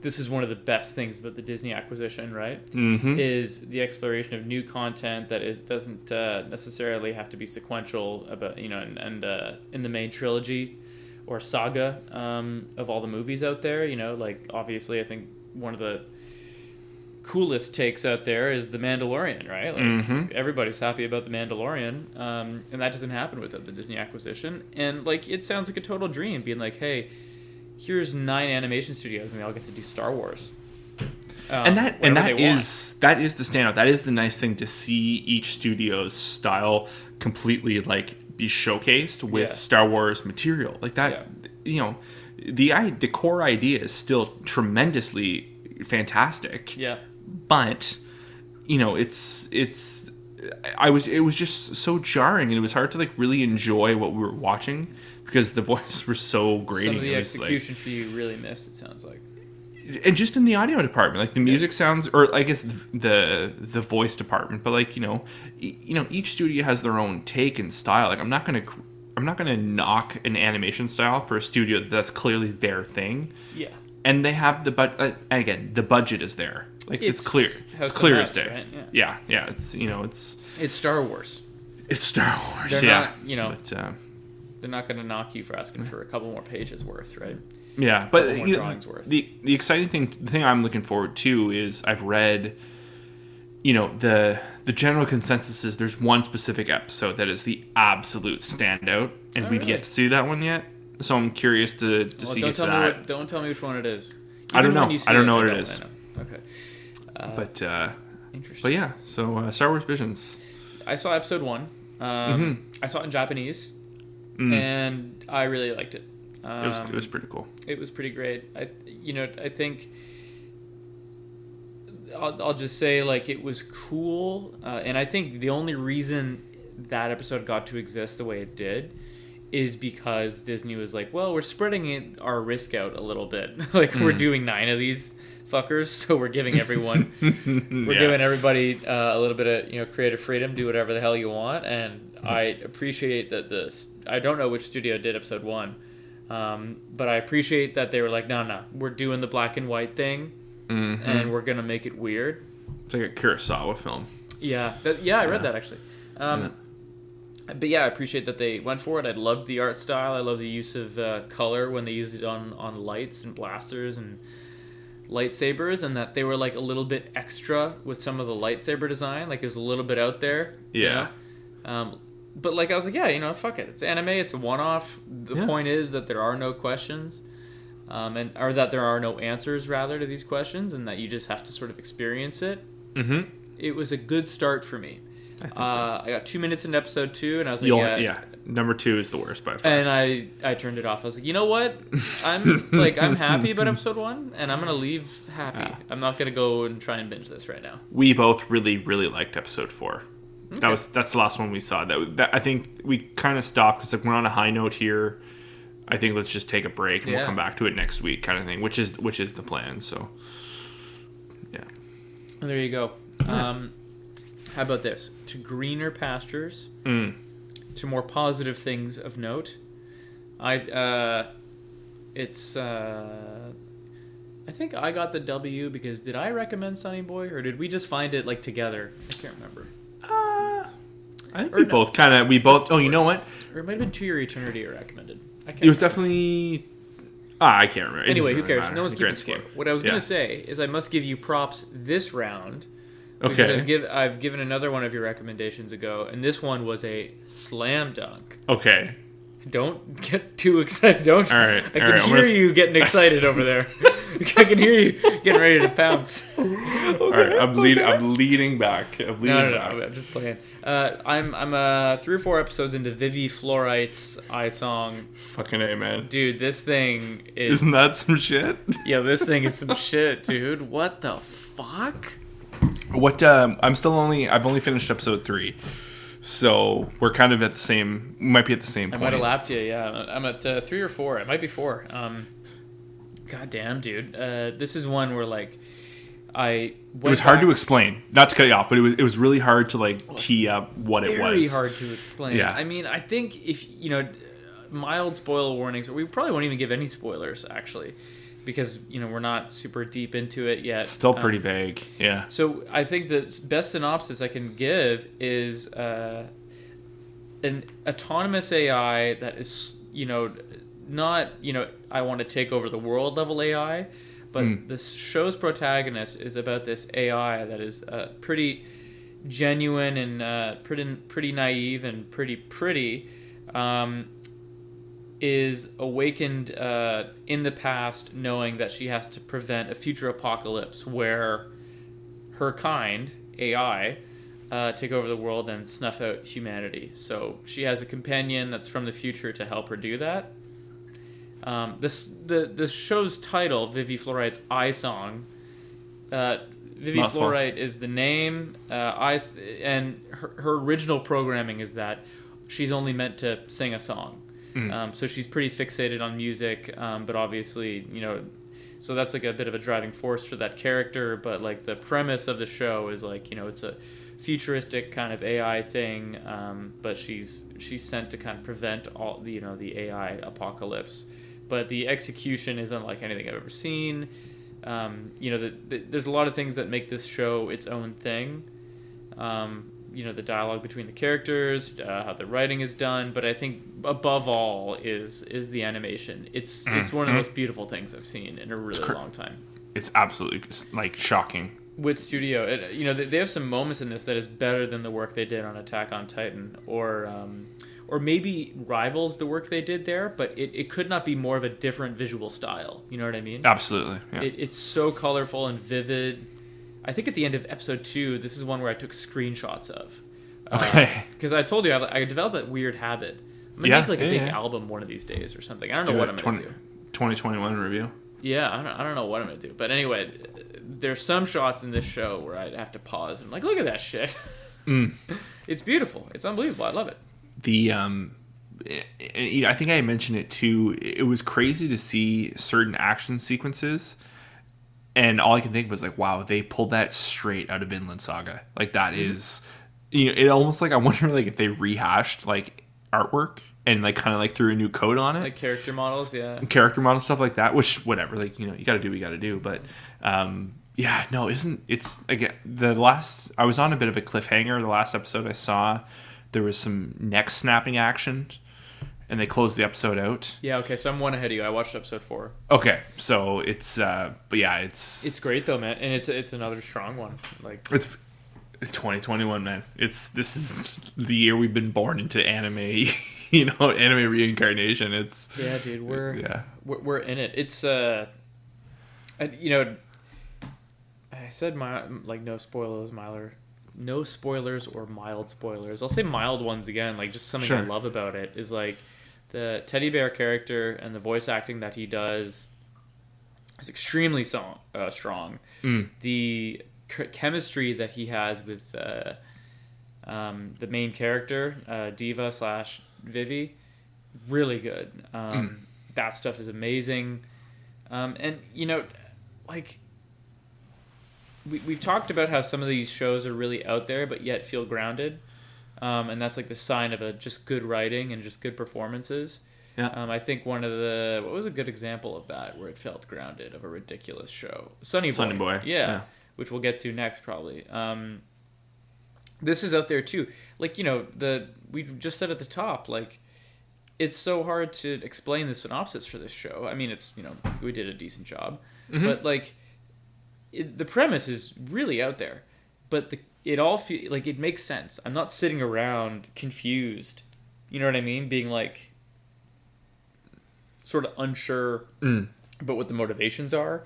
Speaker 2: this is one of the best things about the Disney acquisition, right?
Speaker 1: Mm-hmm.
Speaker 2: Is the exploration of new content that is doesn't uh, necessarily have to be sequential about you know and, and uh, in the main trilogy or saga um, of all the movies out there. You know, like obviously, I think one of the coolest takes out there is the Mandalorian, right? Like
Speaker 1: Mhm.
Speaker 2: everybody's happy about the Mandalorian, um, and that doesn't happen without the Disney acquisition. And like it sounds like a total dream, being like, hey, here's nine animation studios, and they all get to do Star Wars. Um,
Speaker 1: and that and that is that is the standout. That is the nice thing to see each studio's style completely like be showcased with
Speaker 2: Yeah.
Speaker 1: Star Wars material. Like that, you know, the i the core idea is still tremendously fantastic.
Speaker 2: yeah.
Speaker 1: but you know it's it's i was it was just so jarring and it was hard to like really enjoy what we were watching because the voices were so great
Speaker 2: Some of the
Speaker 1: was, like-
Speaker 2: execution for you really missed. It sounds like.
Speaker 1: and just in the audio department like the music sounds or i guess the, the the voice department but like you know e- you know each studio has their own take and style like i'm not gonna cr- i'm not gonna knock an animation style for a studio that's clearly their thing
Speaker 2: Yeah.
Speaker 1: and they have the but uh, again the budget is there like it's,
Speaker 2: It's
Speaker 1: clear it's clear as day
Speaker 2: right? Yeah.
Speaker 1: yeah yeah it's you know it's
Speaker 2: It's Star Wars.
Speaker 1: it's star wars
Speaker 2: They're
Speaker 1: yeah
Speaker 2: not, you know,
Speaker 1: but uh,
Speaker 2: they're not going to knock you for asking for a couple more pages worth, right?
Speaker 1: yeah but you know,
Speaker 2: worth.
Speaker 1: the the exciting thing the thing i'm looking forward to is i've read you know the the general consensus is there's one specific episode that is the absolute standout and
Speaker 2: Oh,
Speaker 1: we've
Speaker 2: really?
Speaker 1: yet to see that one yet so i'm curious to to
Speaker 2: Well,
Speaker 1: see
Speaker 2: don't
Speaker 1: get to
Speaker 2: tell me
Speaker 1: that
Speaker 2: what. Don't tell me which one it is.
Speaker 1: I don't know. I don't know what it is.
Speaker 2: Okay. Uh,
Speaker 1: but uh
Speaker 2: interesting.
Speaker 1: but yeah so uh, star wars visions
Speaker 2: I saw episode one. Um, I saw it in Japanese,
Speaker 1: Mm.
Speaker 2: and I really liked it. Um,
Speaker 1: it was it was pretty cool
Speaker 2: it was pretty great. I, you know, I think I'll, I'll just say like it was cool, uh, and I think the only reason that episode got to exist the way it did is because Disney was like, well, we're spreading it, our risk out a little bit. like we're
Speaker 1: Mm.
Speaker 2: doing nine of these fuckers, so we're giving everyone we're
Speaker 1: Yeah.
Speaker 2: giving everybody uh, a little bit of you know creative freedom, do whatever the hell you want, and
Speaker 1: Mm-hmm.
Speaker 2: I appreciate that the st- I don't know which studio did episode one, um, but I appreciate that they were like, no, no, we're doing the black and white thing,
Speaker 1: Mhm.
Speaker 2: and we're gonna make it weird.
Speaker 1: it's like a kurosawa film
Speaker 2: Yeah, that, yeah, I read
Speaker 1: Yeah.
Speaker 2: that actually. Um, But yeah, I appreciate that they went for it. I loved the art style. I love the use of uh, color when they used it on on lights and blasters and lightsabers, and that they were like a little bit extra with some of the lightsaber design. Like it was a little bit out there. you
Speaker 1: Yeah.
Speaker 2: know? Um, but like I was like, yeah, you know, fuck it. It's anime. It's a one-off. The
Speaker 1: Yeah.
Speaker 2: point is that there are no questions, um, and or that there are no answers rather to these questions, and that you just have to sort of experience it.
Speaker 1: mm-hmm
Speaker 2: It was a good start for me.
Speaker 1: I so.
Speaker 2: Uh, I got two minutes in episode two, and I was like,
Speaker 1: You'll,
Speaker 2: yeah.
Speaker 1: yeah. number two is the worst by far
Speaker 2: And I, I turned it off. I was like, you know what? I'm like, I'm happy about episode one, and I'm gonna leave happy.
Speaker 1: Yeah.
Speaker 2: I'm not gonna go and try and binge this right now.
Speaker 1: we both really really liked episode four
Speaker 2: Okay.
Speaker 1: that was that's the last one we saw that, that i think we kind of stopped because like we're on a high note here i think let's just take a break and we'll come back to it next week kind of thing which is which is the plan so yeah
Speaker 2: And there you go.
Speaker 1: Yeah.
Speaker 2: Um, how about this? To greener pastures,
Speaker 1: Mm.
Speaker 2: to more positive things of note. I, uh, it's, uh, I think I got the W because did I recommend Sunny Boy or did we just find it like together? I can't remember.
Speaker 1: uh, i think
Speaker 2: Or
Speaker 1: we
Speaker 2: no.
Speaker 1: both kind of we both oh you know what
Speaker 2: Or it might have been To Your Eternity I recommended. I can't
Speaker 1: it was
Speaker 2: remember.
Speaker 1: definitely ah, i can't remember It
Speaker 2: Anyway, who
Speaker 1: really
Speaker 2: cares?
Speaker 1: matter
Speaker 2: No one's
Speaker 1: in
Speaker 2: keeping score. What I was
Speaker 1: Yeah.
Speaker 2: gonna say is I must give you props this round. Because
Speaker 1: okay
Speaker 2: I've, give, I've given another one of your recommendations ago, and this one was a slam dunk.
Speaker 1: okay
Speaker 2: Don't get too excited. Don't.
Speaker 1: All right,
Speaker 2: I
Speaker 1: all
Speaker 2: can
Speaker 1: right, I'm
Speaker 2: hear
Speaker 1: gonna s-
Speaker 2: you getting excited over there. I can hear you getting ready to pounce.
Speaker 1: all right i'm leading i'm leading back i'm leading
Speaker 2: No, no,
Speaker 1: back
Speaker 2: no. I'm just playing. Uh, I'm I'm uh, three or four episodes into Vivy Fluorite Eye's Song.
Speaker 1: fucking a man
Speaker 2: Dude, this thing is.
Speaker 1: isn't that some shit
Speaker 2: Yeah, this thing is some shit, dude. What the fuck?
Speaker 1: What um, I'm still only I've only finished episode three, so we're kind of at the same might be at the same
Speaker 2: I
Speaker 1: point.
Speaker 2: might have lapped you. Yeah, I'm at uh, three or four. It might be four. Um, God damn, dude. Uh, this is one where like I.
Speaker 1: it was hard to explain, not to cut you off, but it was it was really hard to like tee up what it was.
Speaker 2: Very
Speaker 1: was.
Speaker 2: hard to explain.
Speaker 1: Yeah.
Speaker 2: I mean, I think if you know, mild spoiler warnings, we probably won't even give any spoilers actually. Because you know we're not super deep into it yet.
Speaker 1: Still
Speaker 2: Um,
Speaker 1: pretty vague. Yeah.
Speaker 2: so I think the best synopsis I can give is uh, an autonomous AI that is, you know, not you know I want to take over the world level AI, but
Speaker 1: Mm.
Speaker 2: this show's protagonist is about this AI that is uh, pretty genuine and uh, pretty pretty naive and pretty pretty. Um, is awakened uh, in the past knowing that she has to prevent a future apocalypse where her kind, AI, uh, take over the world and snuff out humanity. So she has a companion that's from the future to help her do that. Um, this the the show's title, Vivy Fluorite Eye's Song. Uh, Vivy
Speaker 1: Mouthful.
Speaker 2: Fluorite is the name. Uh, I and her, her original programming is that she's only meant to sing a song. Um, so she's pretty fixated on music, um, but obviously, you know, so that's like a bit of a driving force for that character. But like the premise of the show is like, you know, it's a futuristic kind of AI thing, um, but she's she's sent to kind of prevent all the you know the AI apocalypse. But the execution isn't like anything I've ever seen. Um, you know, the, the, there's a lot of things that make this show its own thing. Um, you know, the dialogue between the characters, uh, how the writing is done, but I think above all is is the animation. It's it's one of the most beautiful things I've seen in a really
Speaker 1: cr-
Speaker 2: long time.
Speaker 1: It's absolutely like shocking.
Speaker 2: Wit Studio, it, you know, they, they have some moments in this that is better than the work they did on Attack on Titan, or um, or maybe rivals the work they did there, but it, it could not be more of a different visual style. You know what I mean?
Speaker 1: Absolutely. Yeah.
Speaker 2: It, it's so colorful and vivid. I think at the end of episode two, this is one where I took screenshots of.
Speaker 1: okay.
Speaker 2: Because I told you I, I developed that weird habit. I'm gonna
Speaker 1: Yeah,
Speaker 2: make like a
Speaker 1: yeah,
Speaker 2: big
Speaker 1: yeah.
Speaker 2: album one of these days or something. I don't know what I'm
Speaker 1: 20
Speaker 2: gonna do.
Speaker 1: 2021 review.
Speaker 2: Yeah, I don't, I don't know what I'm gonna do. But anyway, there's some shots in this show where I'd have to pause and I'm like, look at that shit.
Speaker 1: Mm.
Speaker 2: it's beautiful. It's unbelievable. I love it.
Speaker 1: the um you know, I think I mentioned it too. It was crazy to see certain action sequences, and all I can think was like, wow, they pulled that straight out of Vinland Saga. Like that
Speaker 2: Mm-hmm.
Speaker 1: is, you know, it almost like I wonder like if they rehashed like artwork and like kind of like threw a new coat on it,
Speaker 2: Like character models, yeah.
Speaker 1: character model stuff like that. Which whatever, like you know, you got to do what you got to do. But um, yeah, no, isn't it's again the last? I was on a bit of a cliffhanger. The last episode I saw, there was some neck snapping action, and they closed the episode out.
Speaker 2: Yeah, okay, so I'm one ahead of you. I watched episode four.
Speaker 1: Okay, so it's uh, but yeah, it's
Speaker 2: It's great though, man, and it's it's another strong one. Like
Speaker 1: it's. 2021 man it's this is the year we've been born into anime you know anime reincarnation it's
Speaker 2: Yeah, dude, we're
Speaker 1: yeah
Speaker 2: we're, we're in it. It's uh, you know, I said my like no spoilers, miler, no spoilers or mild spoilers. I'll say mild ones again. Like just something I love about it is like the teddy bear character and the voice acting that he does is extremely so, uh, strong.
Speaker 1: Mm.
Speaker 2: The ch- chemistry that he has with uh, um, the main character, uh, Diva slash Vivy, really good. Um, That stuff is amazing. Um, and, you know, like, we, we've talked about how some of these shows are really out there, but yet feel grounded. Um, and that's like the sign of a just good writing and just good performances.
Speaker 1: Yeah.
Speaker 2: Um, I think one of the what was a good example of that where it felt grounded of a ridiculous show, Sunny Boy.
Speaker 1: Sunny Boy,
Speaker 2: Yeah,
Speaker 1: yeah.
Speaker 2: which we'll get to next probably. Um, this is out there too. Like you know the we just said at the top like it's so hard to explain the synopsis for this show. I mean, it's you know we did a decent job, but like it, the premise is really out there, but the it all feel like it makes sense. I'm not sitting around confused. You know what I mean? Being like sort of unsure
Speaker 1: Mm.
Speaker 2: about what the motivations are.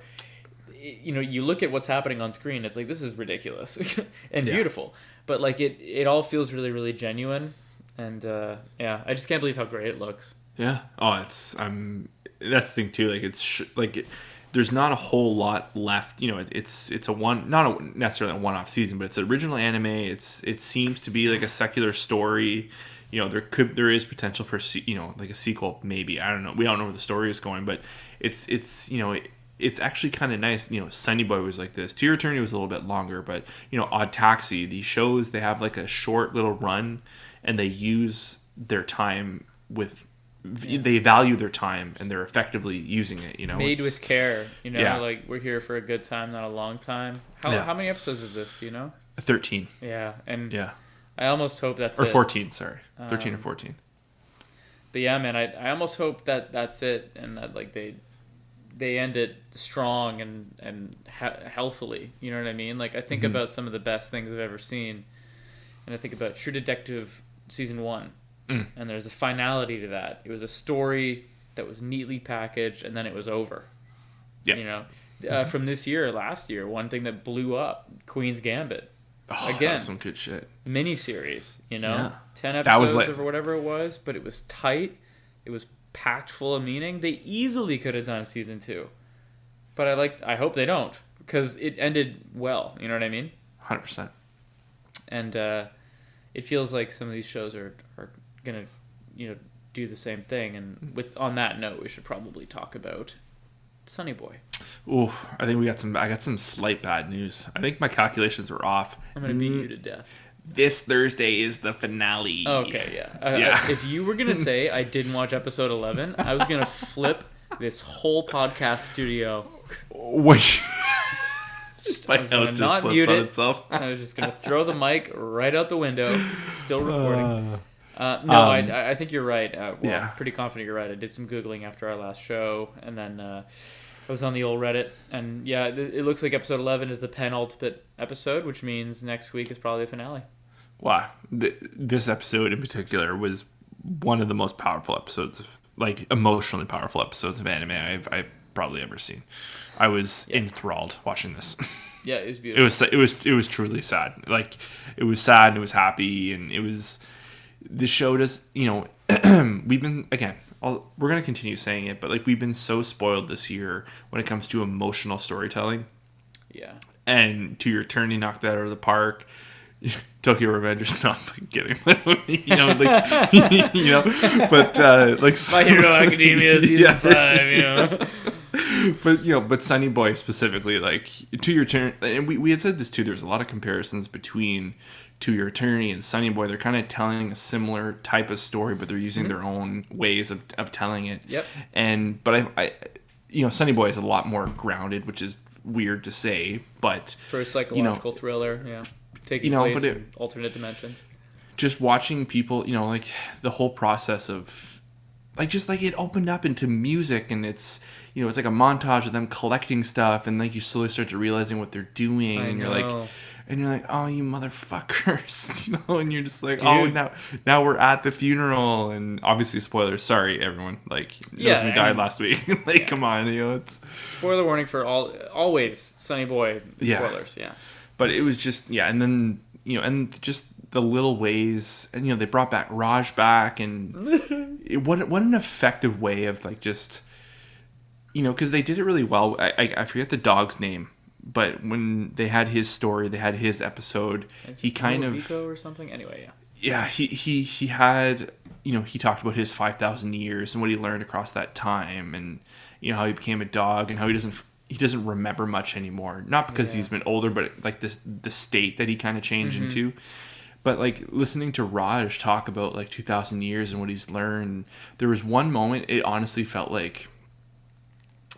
Speaker 2: You know, you look at what's happening on screen. It's like this is ridiculous and
Speaker 1: Yeah.
Speaker 2: beautiful, but like it, it all feels really, really genuine. And uh, yeah, I just can't believe how great it looks.
Speaker 1: Yeah. Oh, it's I'm. That's the thing too. Like it's sh- like it, there's not a whole lot left. You know, it, it's it's a one not a, necessarily a one-off season, but it's original anime. It's it seems to be like a secular story. You know, there could there is potential for you know like a sequel maybe. I don't know. We don't know where the story is going, but it's it's you know. It, it's actually kind of nice, you know. Sunny Boy was like this. To Your Eternity was a little bit longer, but you know, Odd Taxi. These shows they have like a short little run, and they use their time with v they value their time and they're effectively using it. You know,
Speaker 2: Made with care. You know,
Speaker 1: Yeah.
Speaker 2: like we're here for a good time, not a long time. How
Speaker 1: Yeah.
Speaker 2: how many episodes is this? Do you know?
Speaker 1: thirteen.
Speaker 2: Yeah, and
Speaker 1: Yeah,
Speaker 2: I almost hope that's
Speaker 1: or
Speaker 2: it.
Speaker 1: fourteen. Sorry, thirteen or
Speaker 2: Um,
Speaker 1: fourteen.
Speaker 2: But yeah, man, I I almost hope that that's it, and that like they they end it strong and and he- healthily. You know what I mean? Like I think
Speaker 1: Mhm.
Speaker 2: about some of the best things I've ever seen, and I think about True Detective season one,
Speaker 1: Mm.
Speaker 2: and there's a finality to that. It was a story that was neatly packaged, and then it was over.
Speaker 1: Yeah.
Speaker 2: You know, uh, from this year, last year, one thing that blew up, Queen's Gambit
Speaker 1: Oh, that
Speaker 2: again.
Speaker 1: was some good shit.
Speaker 2: miniseries, you know,
Speaker 1: Yeah.
Speaker 2: ten episodes
Speaker 1: lit.
Speaker 2: or whatever it was, but it was tight. It was packed full of meaning. They easily could have done season two, but I like. I hope they don't because it ended well. You know what I mean?
Speaker 1: Hundred percent.
Speaker 2: And uh, it feels like some of these shows are are gonna, you know, do the same thing. And with on that note, we should probably talk about Sonny Boy.
Speaker 1: Oof, I think we got some. I got some slight bad news. I think my calculations were off.
Speaker 2: I'm gonna beat you to death.
Speaker 1: This Thursday is the finale.
Speaker 2: Okay, yeah. Uh,
Speaker 1: Yeah.
Speaker 2: If you were gonna say I didn't watch episode eleven, I was gonna flip this whole podcast studio.
Speaker 1: Wait. My
Speaker 2: I was gonna
Speaker 1: just
Speaker 2: not mute it.
Speaker 1: itself.
Speaker 2: I was just gonna throw the mic right out the window. Still recording.
Speaker 1: Uh,
Speaker 2: Uh, no,
Speaker 1: um,
Speaker 2: I, I think you're right. Uh, well,
Speaker 1: yeah.
Speaker 2: I'm pretty confident you're right. I did some googling after our last show, and then uh, I was on the old Reddit, and yeah, it, it looks like episode 11 is the penultimate episode, which means next week is probably the finale.
Speaker 1: wow, Th- this episode in particular was one of the most powerful episodes, of, like emotionally powerful episodes of anime I've, I've probably ever seen. I was enthralled watching this.
Speaker 2: Yeah, it was beautiful.
Speaker 1: it was it was it was truly sad. Like it was sad and it was happy and it was the show does you know we've been again I'll, we're gonna continue saying it but like we've been so spoiled this year when it comes to emotional storytelling
Speaker 2: yeah.
Speaker 1: and To Your Eternity he knocked that out of the park. Tokyo Revengers, not fucking kidding. you know, like you know, but uh, like
Speaker 2: My Hero Academia season
Speaker 1: Yeah.
Speaker 2: five, you know.
Speaker 1: but you know, but Sonny Boy specifically, like To Your Eternity, and we, we had said this too. There's a lot of comparisons between To Your Eternity and Sonny Boy. They're kind of telling a similar type of story, but they're using mm-hmm. their own ways of, of telling it.
Speaker 2: Yep.
Speaker 1: And but I, I, you know, Sonny Boy is a lot more grounded, which is weird to say, but
Speaker 2: For a psychological thriller, yeah. Taking
Speaker 1: you know,
Speaker 2: place
Speaker 1: it-
Speaker 2: in alternate dimensions.
Speaker 1: just watching people, you know, like the whole process of like just like it opened up into music and it's you know, it's like a montage of them collecting stuff and like you slowly start to realizing what they're doing
Speaker 2: I
Speaker 1: and you're
Speaker 2: know.
Speaker 1: like and you're like, Oh you motherfuckers you know, and you're just like, Oh now now we're at the funeral and obviously spoilers, sorry everyone. Like
Speaker 2: Yeah,
Speaker 1: knows we died
Speaker 2: mean-
Speaker 1: last week. like come on, you know, it's
Speaker 2: Spoiler warning for all always Sonny Boy
Speaker 1: Yeah.
Speaker 2: spoilers, yeah.
Speaker 1: but it was just yeah and then you know and just the little ways and you know they brought back raj back and it, what what an effective way of like just you know because they did it really well I, I i forget the dog's name but when they had his story they had his episode he kind of
Speaker 2: or something. Anyway, yeah.
Speaker 1: yeah he he he had you know he talked about his 5000 years and what he learned across that time and you know how he became a dog and how he doesn't he doesn't remember much anymore not because
Speaker 2: Yeah.
Speaker 1: he's been older but like this the state that he kind of changed
Speaker 2: Mm-hmm.
Speaker 1: into but like listening to Raj talk about like 2000 years and what he's learned there was one moment it honestly felt like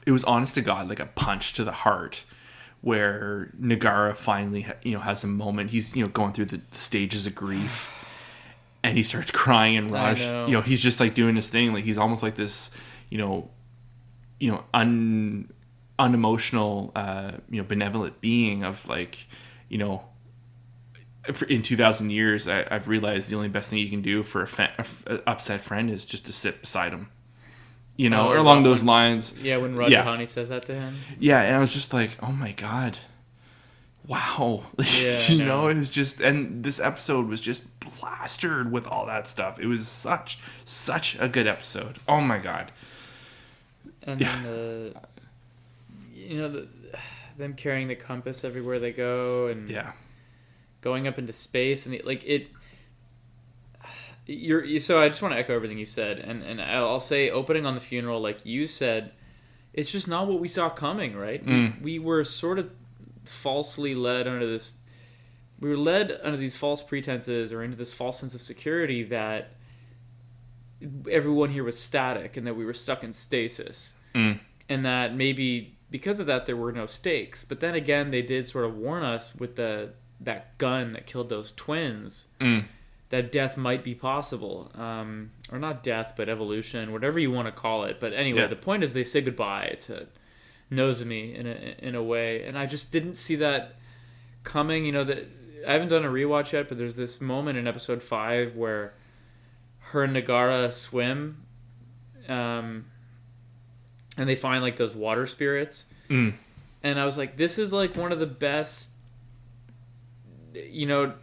Speaker 1: it was honest to god like a punch to the heart where Nagara finally you know has a moment. He's you know going through the stages of grief and he starts crying and Raj
Speaker 2: know.
Speaker 1: you know. he's just like doing his thing. Like he's almost like this you know you know un unemotional uh you know benevolent being of like you know in 2000 years I, i've realized the only best thing you can do for a, fa- a f- a upset friend is just to sit beside him you know
Speaker 2: Oh,
Speaker 1: or along those lines
Speaker 2: Yeah, when Rajdhani
Speaker 1: Yeah.
Speaker 2: says that to him.
Speaker 1: yeah and i was just like oh my god wow
Speaker 2: Yeah,
Speaker 1: you
Speaker 2: know.
Speaker 1: know it was just and this episode was just plastered with all that stuff it was such such a good episode oh my god
Speaker 2: And
Speaker 1: Yeah.
Speaker 2: then the, you know, the, them carrying the compass everywhere they go and
Speaker 1: yeah
Speaker 2: going up into space and the, like it. You're so I just want to echo everything you said, and and I'll say opening on the funeral, like you said, it's just not what we saw coming, right?
Speaker 1: Mm.
Speaker 2: We, we were sort of falsely led under this. We were led under these false pretenses or into this false sense of security that everyone here was static and that we were stuck in stasis,
Speaker 1: Mm.
Speaker 2: and that maybe because of that there were no stakes. But then again, they did sort of warn us with the that gun that killed those twins
Speaker 1: Mm.
Speaker 2: That death might be possible, um, or not death, but evolution, whatever you want to call it. But anyway,
Speaker 1: Yeah.
Speaker 2: the point is they say goodbye to Nozomi in a in a way, and I just didn't see that coming. You know that I haven't done a rewatch yet, but there's this moment in episode five where her and Nagara swim, um, and they find like those water spirits,
Speaker 1: Mm.
Speaker 2: and I was like, this is like one of the best, you know,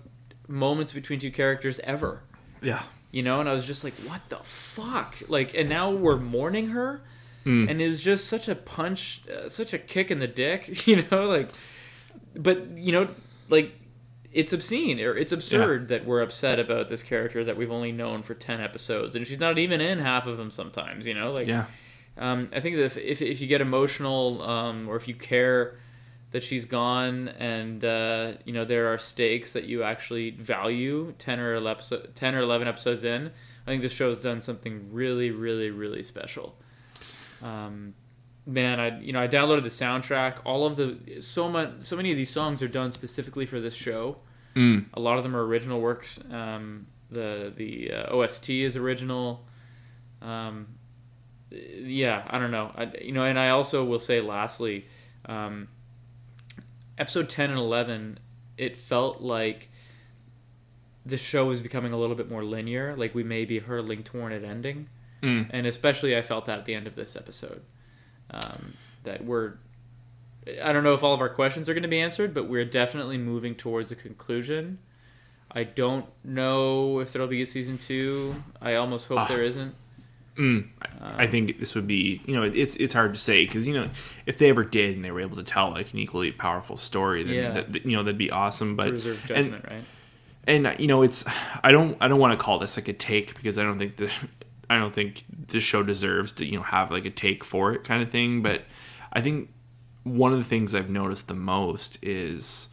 Speaker 2: moments between two characters ever
Speaker 1: Yeah.
Speaker 2: you know and i was just like what the fuck like and now we're mourning her
Speaker 1: Mm.
Speaker 2: and it was just such a punch uh, such a kick in the dick you know like but you know like it's obscene or it's absurd that we're upset about this character that we've only known for 10 episodes and she's not even in half of them sometimes you know like
Speaker 1: Yeah.
Speaker 2: um, I think that if, if, if you get emotional um, or if you care that she's gone and uh, you know there are stakes that you actually value 10 or 11 10 or 11 episodes in I think this show's done something really really really special um, man I you know I downloaded the soundtrack all of the so much so many of these songs are done specifically for this show
Speaker 1: Mm.
Speaker 2: a lot of them are original works. Um, the the uh, OST is original. Um, yeah, I don't know. I, you know, and I also will say, lastly, um, episode ten and eleven, it felt like the show was becoming a little bit more linear. Like we may be hurtling toward an ending,
Speaker 1: Mm.
Speaker 2: and especially I felt that at the end of this episode. Um, that we're I don't know if all of our questions are going to be answered, but we're definitely moving towards a conclusion. I don't know if there'll be a season two. I almost hope
Speaker 1: Ah.
Speaker 2: there isn't.
Speaker 1: Mm. I I think this would be, you know, it's it's hard to say because you know if they ever did and they were able to tell like an equally powerful story, then
Speaker 2: Yeah.
Speaker 1: that, that- you know that'd be awesome. But
Speaker 2: to reserve
Speaker 1: and-
Speaker 2: judgment, right?
Speaker 1: and you know it's i don't i don't want to call this like a take because i don't think the i don't think this show deserves to you know have like a take for it kind of thing but i think one of the things i've noticed the most is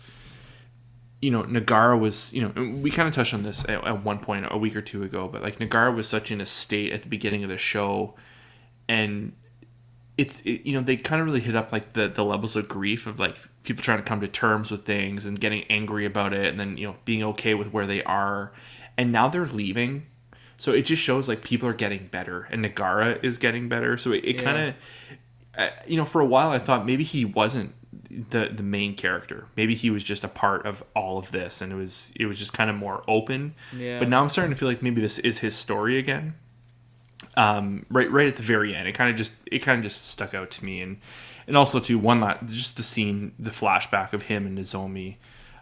Speaker 1: you know nagara was you know we kind of touched on this at, at one point a week or two ago but like nagara was such in a state at the beginning of the show and it's it, you know they kind of really hit up like the the levels of grief of like people trying to come to terms with things and getting angry about it and then you know being okay with where they are and now they're leaving so it just shows like people are getting better and nagara is getting better so it, it
Speaker 2: Yeah.
Speaker 1: kind of uh, you know for a while i thought maybe he wasn't the the main character maybe he was just a part of all of this and it was it was just kind of more open
Speaker 2: Yeah.
Speaker 1: but now i'm starting to feel like maybe this is his story again um, right right at the very end. It kind of just it kind of just stuck out to me, and and also to one lot just the scene, the flashback of him and Nozomi,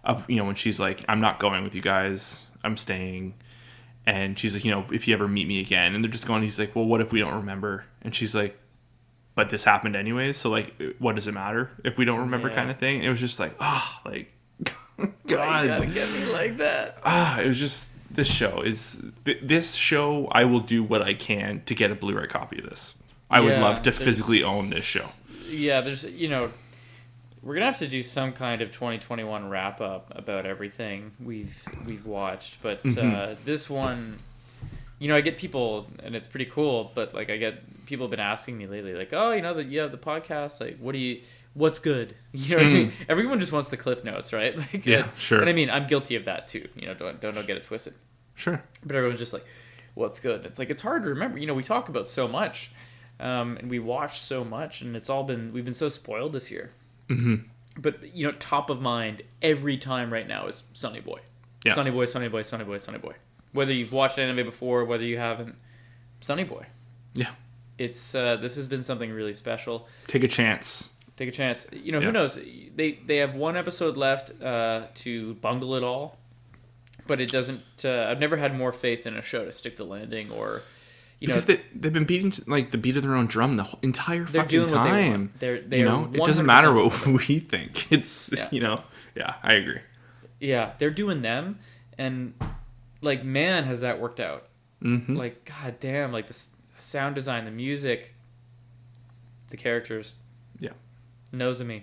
Speaker 1: of you know when she's like, "I'm not going with you guys, I'm staying," and she's like, "You know, if you ever meet me again," and they're just going. He's like, "Well, what if we don't remember?" And she's like, "But this happened anyways, so like, what does it matter if we don't remember?"
Speaker 2: Yeah.
Speaker 1: Kind of thing. It was just like, ah, like,
Speaker 2: Why
Speaker 1: God,
Speaker 2: you gotta get me like that.
Speaker 1: ah, it was just this show is th- this show. I will do what I can to get a Blu-ray copy of this. I would love to physically own this show.
Speaker 2: Yeah, there's you know, we're gonna have to do some kind of 2021 wrap up about everything we've we've watched. But
Speaker 1: Mm-hmm.
Speaker 2: uh, this one, you know, I get people, and it's pretty cool. But like, I get people have been asking me lately, like, oh, you know, that you have the podcast. Like, what do you? What's good? You know, what I mean? everyone just wants the cliff notes, right? Like,
Speaker 1: Mm. Yeah,
Speaker 2: and-
Speaker 1: sure.
Speaker 2: And I mean, I'm guilty of that too. You know, don't don't, don't get it twisted.
Speaker 1: Sure.
Speaker 2: But everyone's just like, what's good? It's like it's hard to remember. You know, we talk about so much, um, and we watch so much, and it's all been we've been so spoiled this year. Mm-hmm. But you know, top of mind every time right now is Sonny Boy,
Speaker 1: Yeah.
Speaker 2: Sonny Boy, Sonny Boy, Sonny Boy, Sonny Boy. Whether you've watched anime before, whether you haven't, Sonny Boy.
Speaker 1: Yeah.
Speaker 2: It's uh, this has been something really special.
Speaker 1: Take a chance.
Speaker 2: Take a chance. You know,
Speaker 1: Yeah.
Speaker 2: who knows? They they have one episode left uh, to bungle it all, but it doesn't. Uh, I've never had more faith in a show to stick the landing or, you know,
Speaker 1: because they, they've been beating like the beat of their own drum the whole entire fucking
Speaker 2: they
Speaker 1: time.
Speaker 2: want. They're- they
Speaker 1: you know, it doesn't matter what we think. It's
Speaker 2: Yeah.
Speaker 1: you know, yeah, I agree.
Speaker 2: yeah, they're doing them, and like man, has that worked out?
Speaker 1: Mm-hmm.
Speaker 2: Like god damn, like the s- sound design, the music, the characters,
Speaker 1: Yeah.
Speaker 2: Nozomi,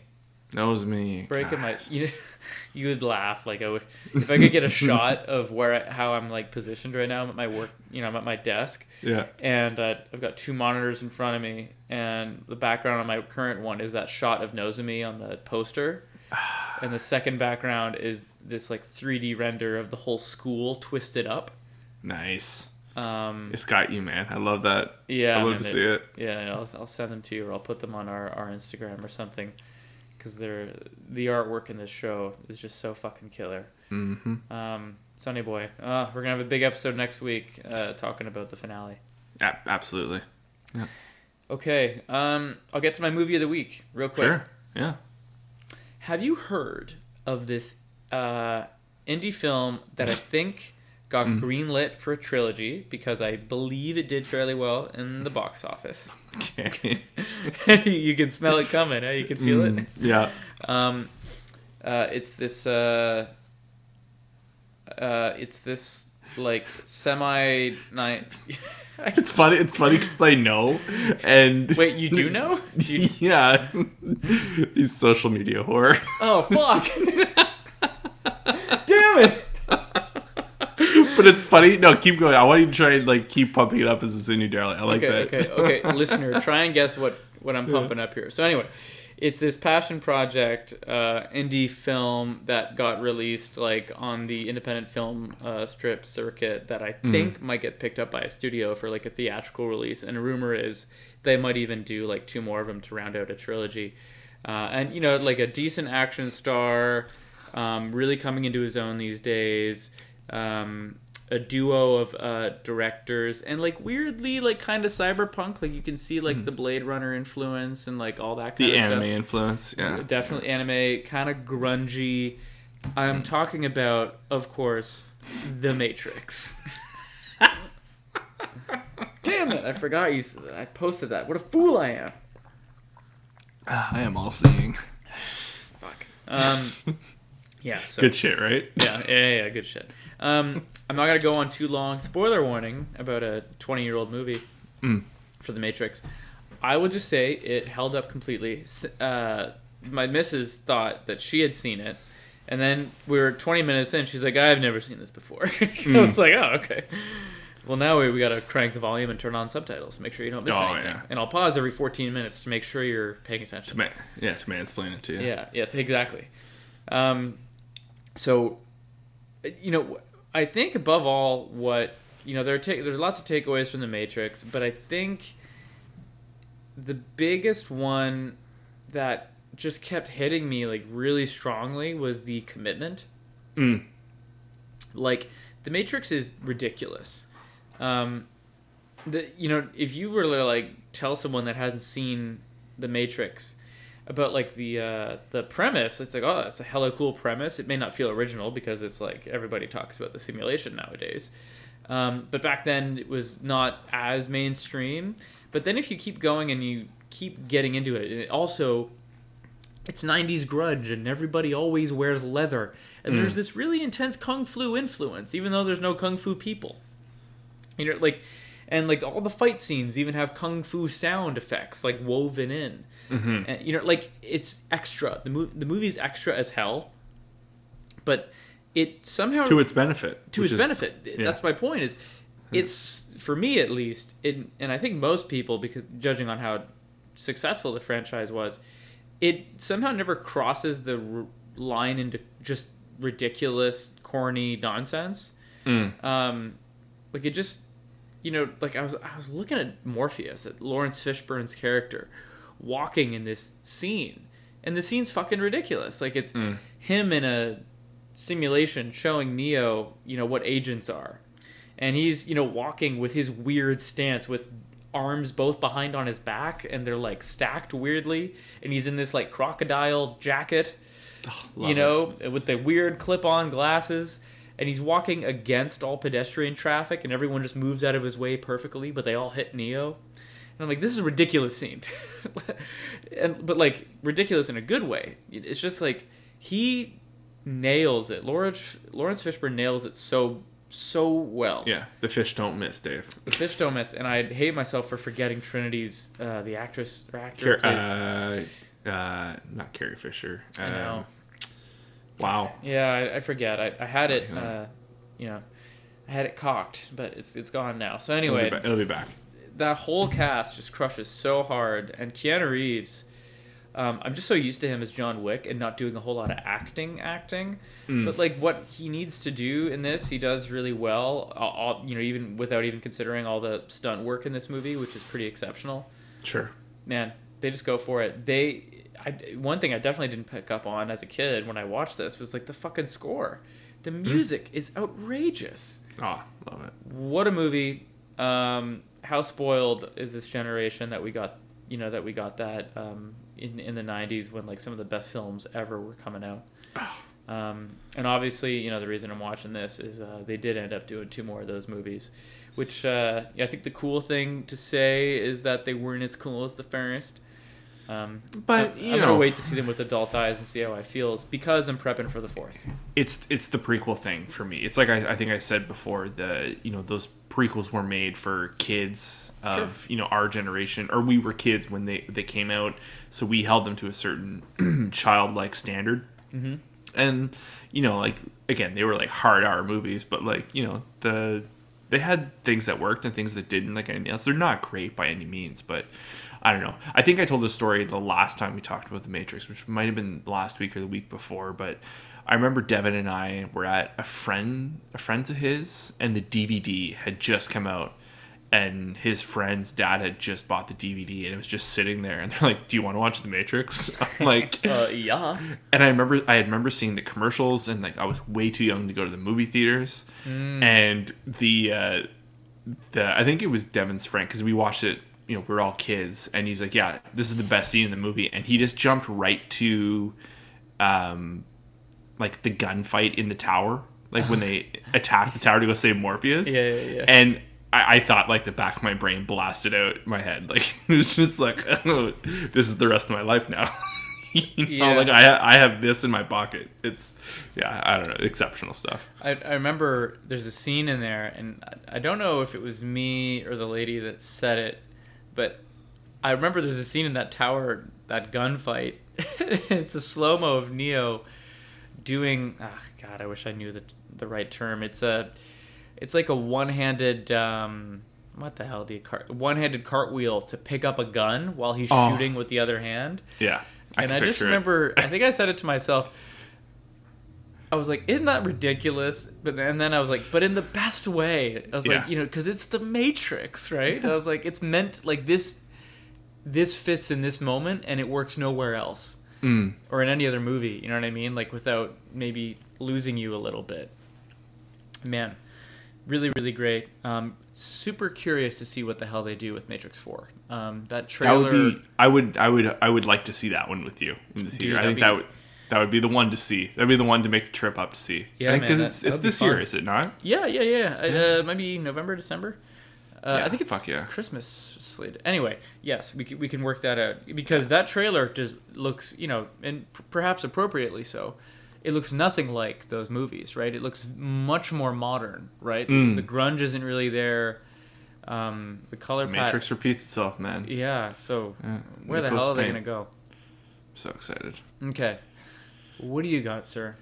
Speaker 1: Knows me.
Speaker 2: breaking my you you would laugh like I would if I could get a shot of where I, how I'm like positioned right now I'm at my work you know I'm at my desk
Speaker 1: Yeah.
Speaker 2: and uh, I've got two monitors in front of me and the background on my current one is that shot of Nozomi on the poster and the second background is this like 3D render of the whole school twisted up
Speaker 1: Nice.
Speaker 2: Um
Speaker 1: It's got you, man. I love that.
Speaker 2: yeah
Speaker 1: I love
Speaker 2: man,
Speaker 1: to
Speaker 2: they-
Speaker 1: see it.
Speaker 2: Yeah, I'll, I'll send them to you, or I'll put them on our, our Instagram or something, because they're the artwork in this show is just so fucking killer.
Speaker 1: Mm-hmm.
Speaker 2: Um, Sonny Boy, uh, we're gonna have a big episode next week, uh, talking about the finale.
Speaker 1: A- absolutely.
Speaker 2: Okay, um, I'll get to my movie of the week real quick.
Speaker 1: Sure. Yeah.
Speaker 2: Have you heard of this uh, indie film that I think got
Speaker 1: Mm.
Speaker 2: greenlit for a trilogy because I believe it did fairly well in the box office?
Speaker 1: Okay.
Speaker 2: you can smell it coming. Eh? You can feel it.
Speaker 1: Mm, Yeah.
Speaker 2: Um, uh, it's this. Uh, uh, it's this like semi night.
Speaker 1: It's funny. It's funny because I know, and
Speaker 2: Wait, you do know? Do you-
Speaker 1: yeah. He's social media whore.
Speaker 2: Oh fuck!
Speaker 1: But it's funny. No, keep going. I want you to try and like keep pumping it up as in your darling. I like
Speaker 2: okay,
Speaker 1: that.
Speaker 2: okay, okay. Listener, try and guess what what I'm pumping up here. So anyway, it's this passion project uh, indie film that got released like on the independent film uh, strip circuit that I think might get picked up by a studio for like a theatrical release. And a rumor is they might even do like two more of them to round out a trilogy. Uh, and you know, like a decent action star, um, really coming into his own these days. Um, a duo of uh, directors and like weirdly like kind of cyberpunk like you can see like the blade runner influence and like all that kind
Speaker 1: the
Speaker 2: of
Speaker 1: anime
Speaker 2: stuff
Speaker 1: influence. Yeah.
Speaker 2: definitely anime kind of grungy i'm talking about of course the matrix damn it i forgot you i posted that what a fool i am
Speaker 1: I am all seeing.
Speaker 2: fuck um yeah so
Speaker 1: Good shit, right?
Speaker 2: yeah, yeah, yeah, yeah, good shit. Um, I'm not gonna go on too long. Spoiler warning about a 20 year old movie
Speaker 1: Mm.
Speaker 2: for The Matrix. I will just say it held up completely. Uh, my missus thought that she had seen it, and then we were 20 minutes in. She's like, "I've never seen this before." I was like, "Oh, okay." Well, now we, we gotta crank the volume and turn on subtitles. Make sure you don't miss
Speaker 1: Oh,
Speaker 2: anything.
Speaker 1: yeah.
Speaker 2: And I'll pause every 14 minutes to make sure you're paying attention.
Speaker 1: To man, yeah, to mansplain it to you.
Speaker 2: Yeah, yeah, exactly. Um, so, you know, I think above all, what you know, there are ta- there's lots of takeaways from the Matrix, but I think the biggest one that just kept hitting me like really strongly was the commitment.
Speaker 1: Mm.
Speaker 2: Like, the Matrix is ridiculous. Um, the you know, if you were to like tell someone that hasn't seen the Matrix about like the uh, the premise, it's like, oh, that's a hella cool premise. It may not feel original because it's like everybody talks about the simulation nowadays. Um, but back then it was not as mainstream. But then if you keep going and you keep getting into it, and it also it's 90s grunge and everybody always wears leather and there's this really intense kung fu influence even though there's no kung fu people you know like and like all the fight scenes even have kung fu sound effects like woven in
Speaker 1: Mm-hmm.
Speaker 2: and you know like it's extra the, mo- the movie's extra as hell but it somehow
Speaker 1: To its benefit.
Speaker 2: to its
Speaker 1: is-
Speaker 2: benefit.
Speaker 1: yeah.
Speaker 2: That's my point. Is it's for me at least, it, and I think most people, because judging on how successful the franchise was, it somehow never crosses the r- line into just ridiculous, corny nonsense.
Speaker 1: Mm.
Speaker 2: Um, like it just, you know, like I was I was looking at Morpheus, at Laurence Fishburne's character, walking in this scene, and the scene's fucking ridiculous. Like it's
Speaker 1: Mm.
Speaker 2: him in a simulation showing Neo, you know, what agents are. And he's, you know, walking with his weird stance with arms both behind on his back and they're like stacked weirdly and he's in this like crocodile jacket,
Speaker 1: Love
Speaker 2: you
Speaker 1: it.
Speaker 2: know, with the weird clip-on glasses and he's walking against all pedestrian traffic and everyone just moves out of his way perfectly, but they all hit Neo. And I'm like, this is a ridiculous scene. and but like ridiculous in a good way. It's just like he nails it. Laurence Laurence Fishburne nails it so so well.
Speaker 1: Yeah, the fish don't miss, Dave.
Speaker 2: The fish don't miss, and I hate myself for forgetting Trinity's uh, the actress or actor plays
Speaker 1: uh, Uh, not Carrie Fisher.
Speaker 2: I know.
Speaker 1: Wow.
Speaker 2: Yeah, I, I forget. I, I had it. Uh, you know, I had it cocked, but it's it's gone now. So
Speaker 1: It'll be,
Speaker 2: anyway,
Speaker 1: ba- it'll be back.
Speaker 2: that whole cast just crushes so hard, and Keanu Reeves. Um, I'm just so used to him as John Wick and not doing a whole lot of acting, acting.
Speaker 1: Mm.
Speaker 2: But like what he needs to do in this, he does really well. All, all, you know, even without even considering all the stunt work in this movie, which is pretty exceptional.
Speaker 1: Sure.
Speaker 2: Man, they just go for it. They, I, one thing I definitely didn't pick up on as a kid when I watched this was like the fucking score. The music is outrageous.
Speaker 1: Oh, love it.
Speaker 2: what a movie. Um how spoiled is this generation that we got you know that we got that um in in the 90s when like some of the best films ever were coming out? Um and obviously you know the reason i'm watching this is uh they did end up doing two more of those movies which uh yeah, i think the cool thing to say is that they weren't as cool as the first um,
Speaker 1: But,
Speaker 2: I'm,
Speaker 1: you
Speaker 2: I'm
Speaker 1: know-
Speaker 2: gonna wait to see them with adult eyes and see how I feel because I'm prepping for the fourth.
Speaker 1: it's it's the prequel thing for me. It's like I, I think I said before the you know those prequels were made for kids of you know our generation or we were kids when they they came out, so we held them to a certain childlike standard. Mm-hmm. And you know like again they were like hard R movies, but like you know the they had things that worked and things that didn't like anything else. They're not great by any means, but I don't know. I think I told this story the last time we talked about the Matrix, which might have been last week or the week before, but I remember Devin and I were at a friend a friend of his and the DVD had just come out and his friend's dad had just bought the DVD and it was just sitting there and they're like, "Do you want to watch the Matrix?" I'm like
Speaker 2: Uh, yeah.
Speaker 1: and I remember I remember seeing the commercials and like I was way too young to go to the movie theaters and the uh the I think it was Devin's friend because we watched it you know we are all kids and he's like yeah this is the best scene in the movie and he just jumped right to um like the gunfight in the tower like when they attack the tower to go save Morpheus
Speaker 2: Yeah, yeah, yeah.
Speaker 1: and I, I thought like the back of my brain blasted out my head like it was just like oh, this is the rest of my life now you know,
Speaker 2: Yeah.
Speaker 1: like I, I have this in my pocket it's yeah i don't know exceptional stuff
Speaker 2: I, I remember there's a scene in there, and I don't know if it was me or the lady that said it, but I remember there's a scene in that tower, that gunfight. it's a slow mo of Neo doing. Ah, God, I wish I knew the the right term. It's a, it's like a one handed. Um, what the hell cart? One handed cartwheel to pick up a gun while he's
Speaker 1: Oh.
Speaker 2: shooting with the other hand
Speaker 1: yeah
Speaker 2: and
Speaker 1: can
Speaker 2: I just remember, I think I said it to myself. I was like, "Isn't that ridiculous?" But then, and then I was like, "But in the best way." I was
Speaker 1: Yeah.
Speaker 2: like, you know, because it's the Matrix, right? I was like, it's meant like this. This fits in this moment, and it works nowhere else,
Speaker 1: Mm.
Speaker 2: or in any other movie. You know what I mean? Like without maybe losing you a little bit. Man, really, really great. Um, super curious to see what the hell they do with Matrix Four. Um, that
Speaker 1: that
Speaker 2: trailer.
Speaker 1: would be i would i would i would like to see that one with you in the theater i think
Speaker 2: be-
Speaker 1: that would that would be the one to see that'd be the one to make the trip up to see
Speaker 2: Yeah,
Speaker 1: because it's
Speaker 2: that
Speaker 1: it's this year is it not
Speaker 2: Yeah, yeah, yeah. Uh, maybe November, December. Uh,
Speaker 1: Yeah,
Speaker 2: I think it's
Speaker 1: fuck yeah.
Speaker 2: Christmas slated. Anyway, yes, we can, we can work that out because that trailer just looks, you know, and p- perhaps appropriately so. It looks nothing like those movies, right? It looks much more modern, right?
Speaker 1: Mm.
Speaker 2: The grunge isn't really there. Um, the color palette-
Speaker 1: matrix repeats itself man
Speaker 2: Yeah. So
Speaker 1: Yeah,
Speaker 2: where the hell are they gonna go?
Speaker 1: so excited
Speaker 2: Okay. What do you got, sir?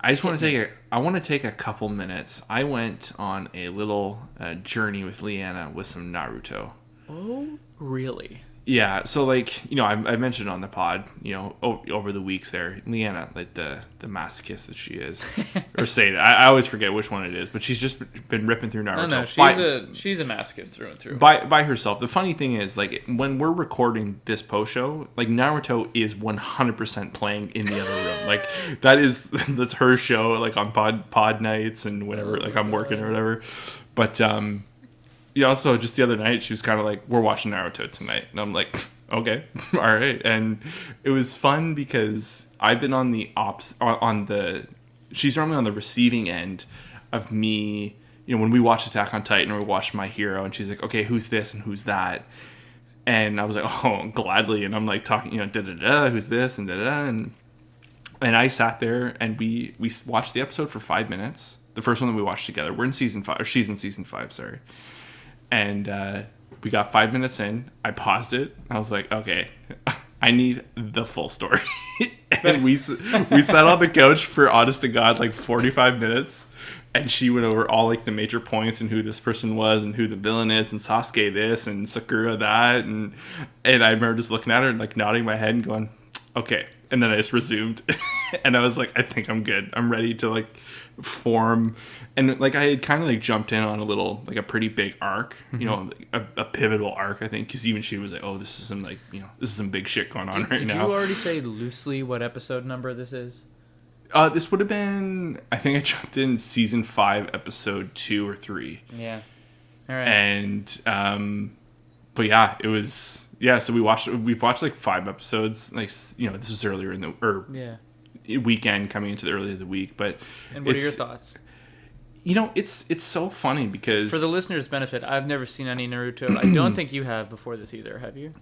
Speaker 1: I just want to take a. I want to take a couple minutes. I went on a little uh, journey with Leanna with some Naruto.
Speaker 2: Oh, really?
Speaker 1: Yeah, so like you know, I, I mentioned on the pod, you know, o- over the weeks there, Leanna, like the the masochist that she is, or say that I, I always forget which one it is, but she's just been ripping through Naruto
Speaker 2: no, she's
Speaker 1: by,
Speaker 2: a she's a masochist through and through.
Speaker 1: by by herself. The funny thing is, like when we're recording this post show, like Naruto is one hundred percent playing in the other room. Like that is that's her show, like on pod pod nights and whatever like I'm working or whatever. But um, yeah. Also, just the other night, she was kind of like, "We're watching Naruto tonight," and I'm like, "Okay, all right." And it was fun because I've been on the ops on, the. She's normally on the receiving end of me. You know, when we watch Attack on Titan or we watch My Hero, and she's like, "Okay, who's this and who's that?" And I was like, "Oh, gladly." And I'm like talking, you know, da da da, who's this and da da, and and I sat there and we we watched the episode for five minutes. The first one that we watched together. We're in season five, or she's in season five, sorry. And uh, we got five minutes in. I paused it. I was like, okay, I need the full story. and we we sat on the couch for honest to god like 45 minutes and she went over all like the major points and who this person was and who the villain is and Sasuke this and Sakura that and and I remember just looking at her and like nodding my head and going, "Okay." And then I just resumed and I was like, "I think I'm good. I'm ready to like form and like I had kind of like jumped in on a little like a pretty big arc, you know, a, a pivotal arc I think cuz even she was like, "Oh, this is some like, you know, this is some big shit going on right
Speaker 2: Did
Speaker 1: now."
Speaker 2: Did you already say loosely what episode number this is?
Speaker 1: Uh, this would have been, I think I jumped in season five, episode two or three,
Speaker 2: Yeah. All right.
Speaker 1: and um, but yeah, it was yeah. So we watched, we've watched like five episodes. Like you know, this was earlier in the or
Speaker 2: yeah.
Speaker 1: weekend coming into the early of the week, but
Speaker 2: And what are your thoughts?
Speaker 1: You know, it's it's so funny because
Speaker 2: For the listeners' benefit, I've never seen any Naruto. I don't think you have before this either, have you?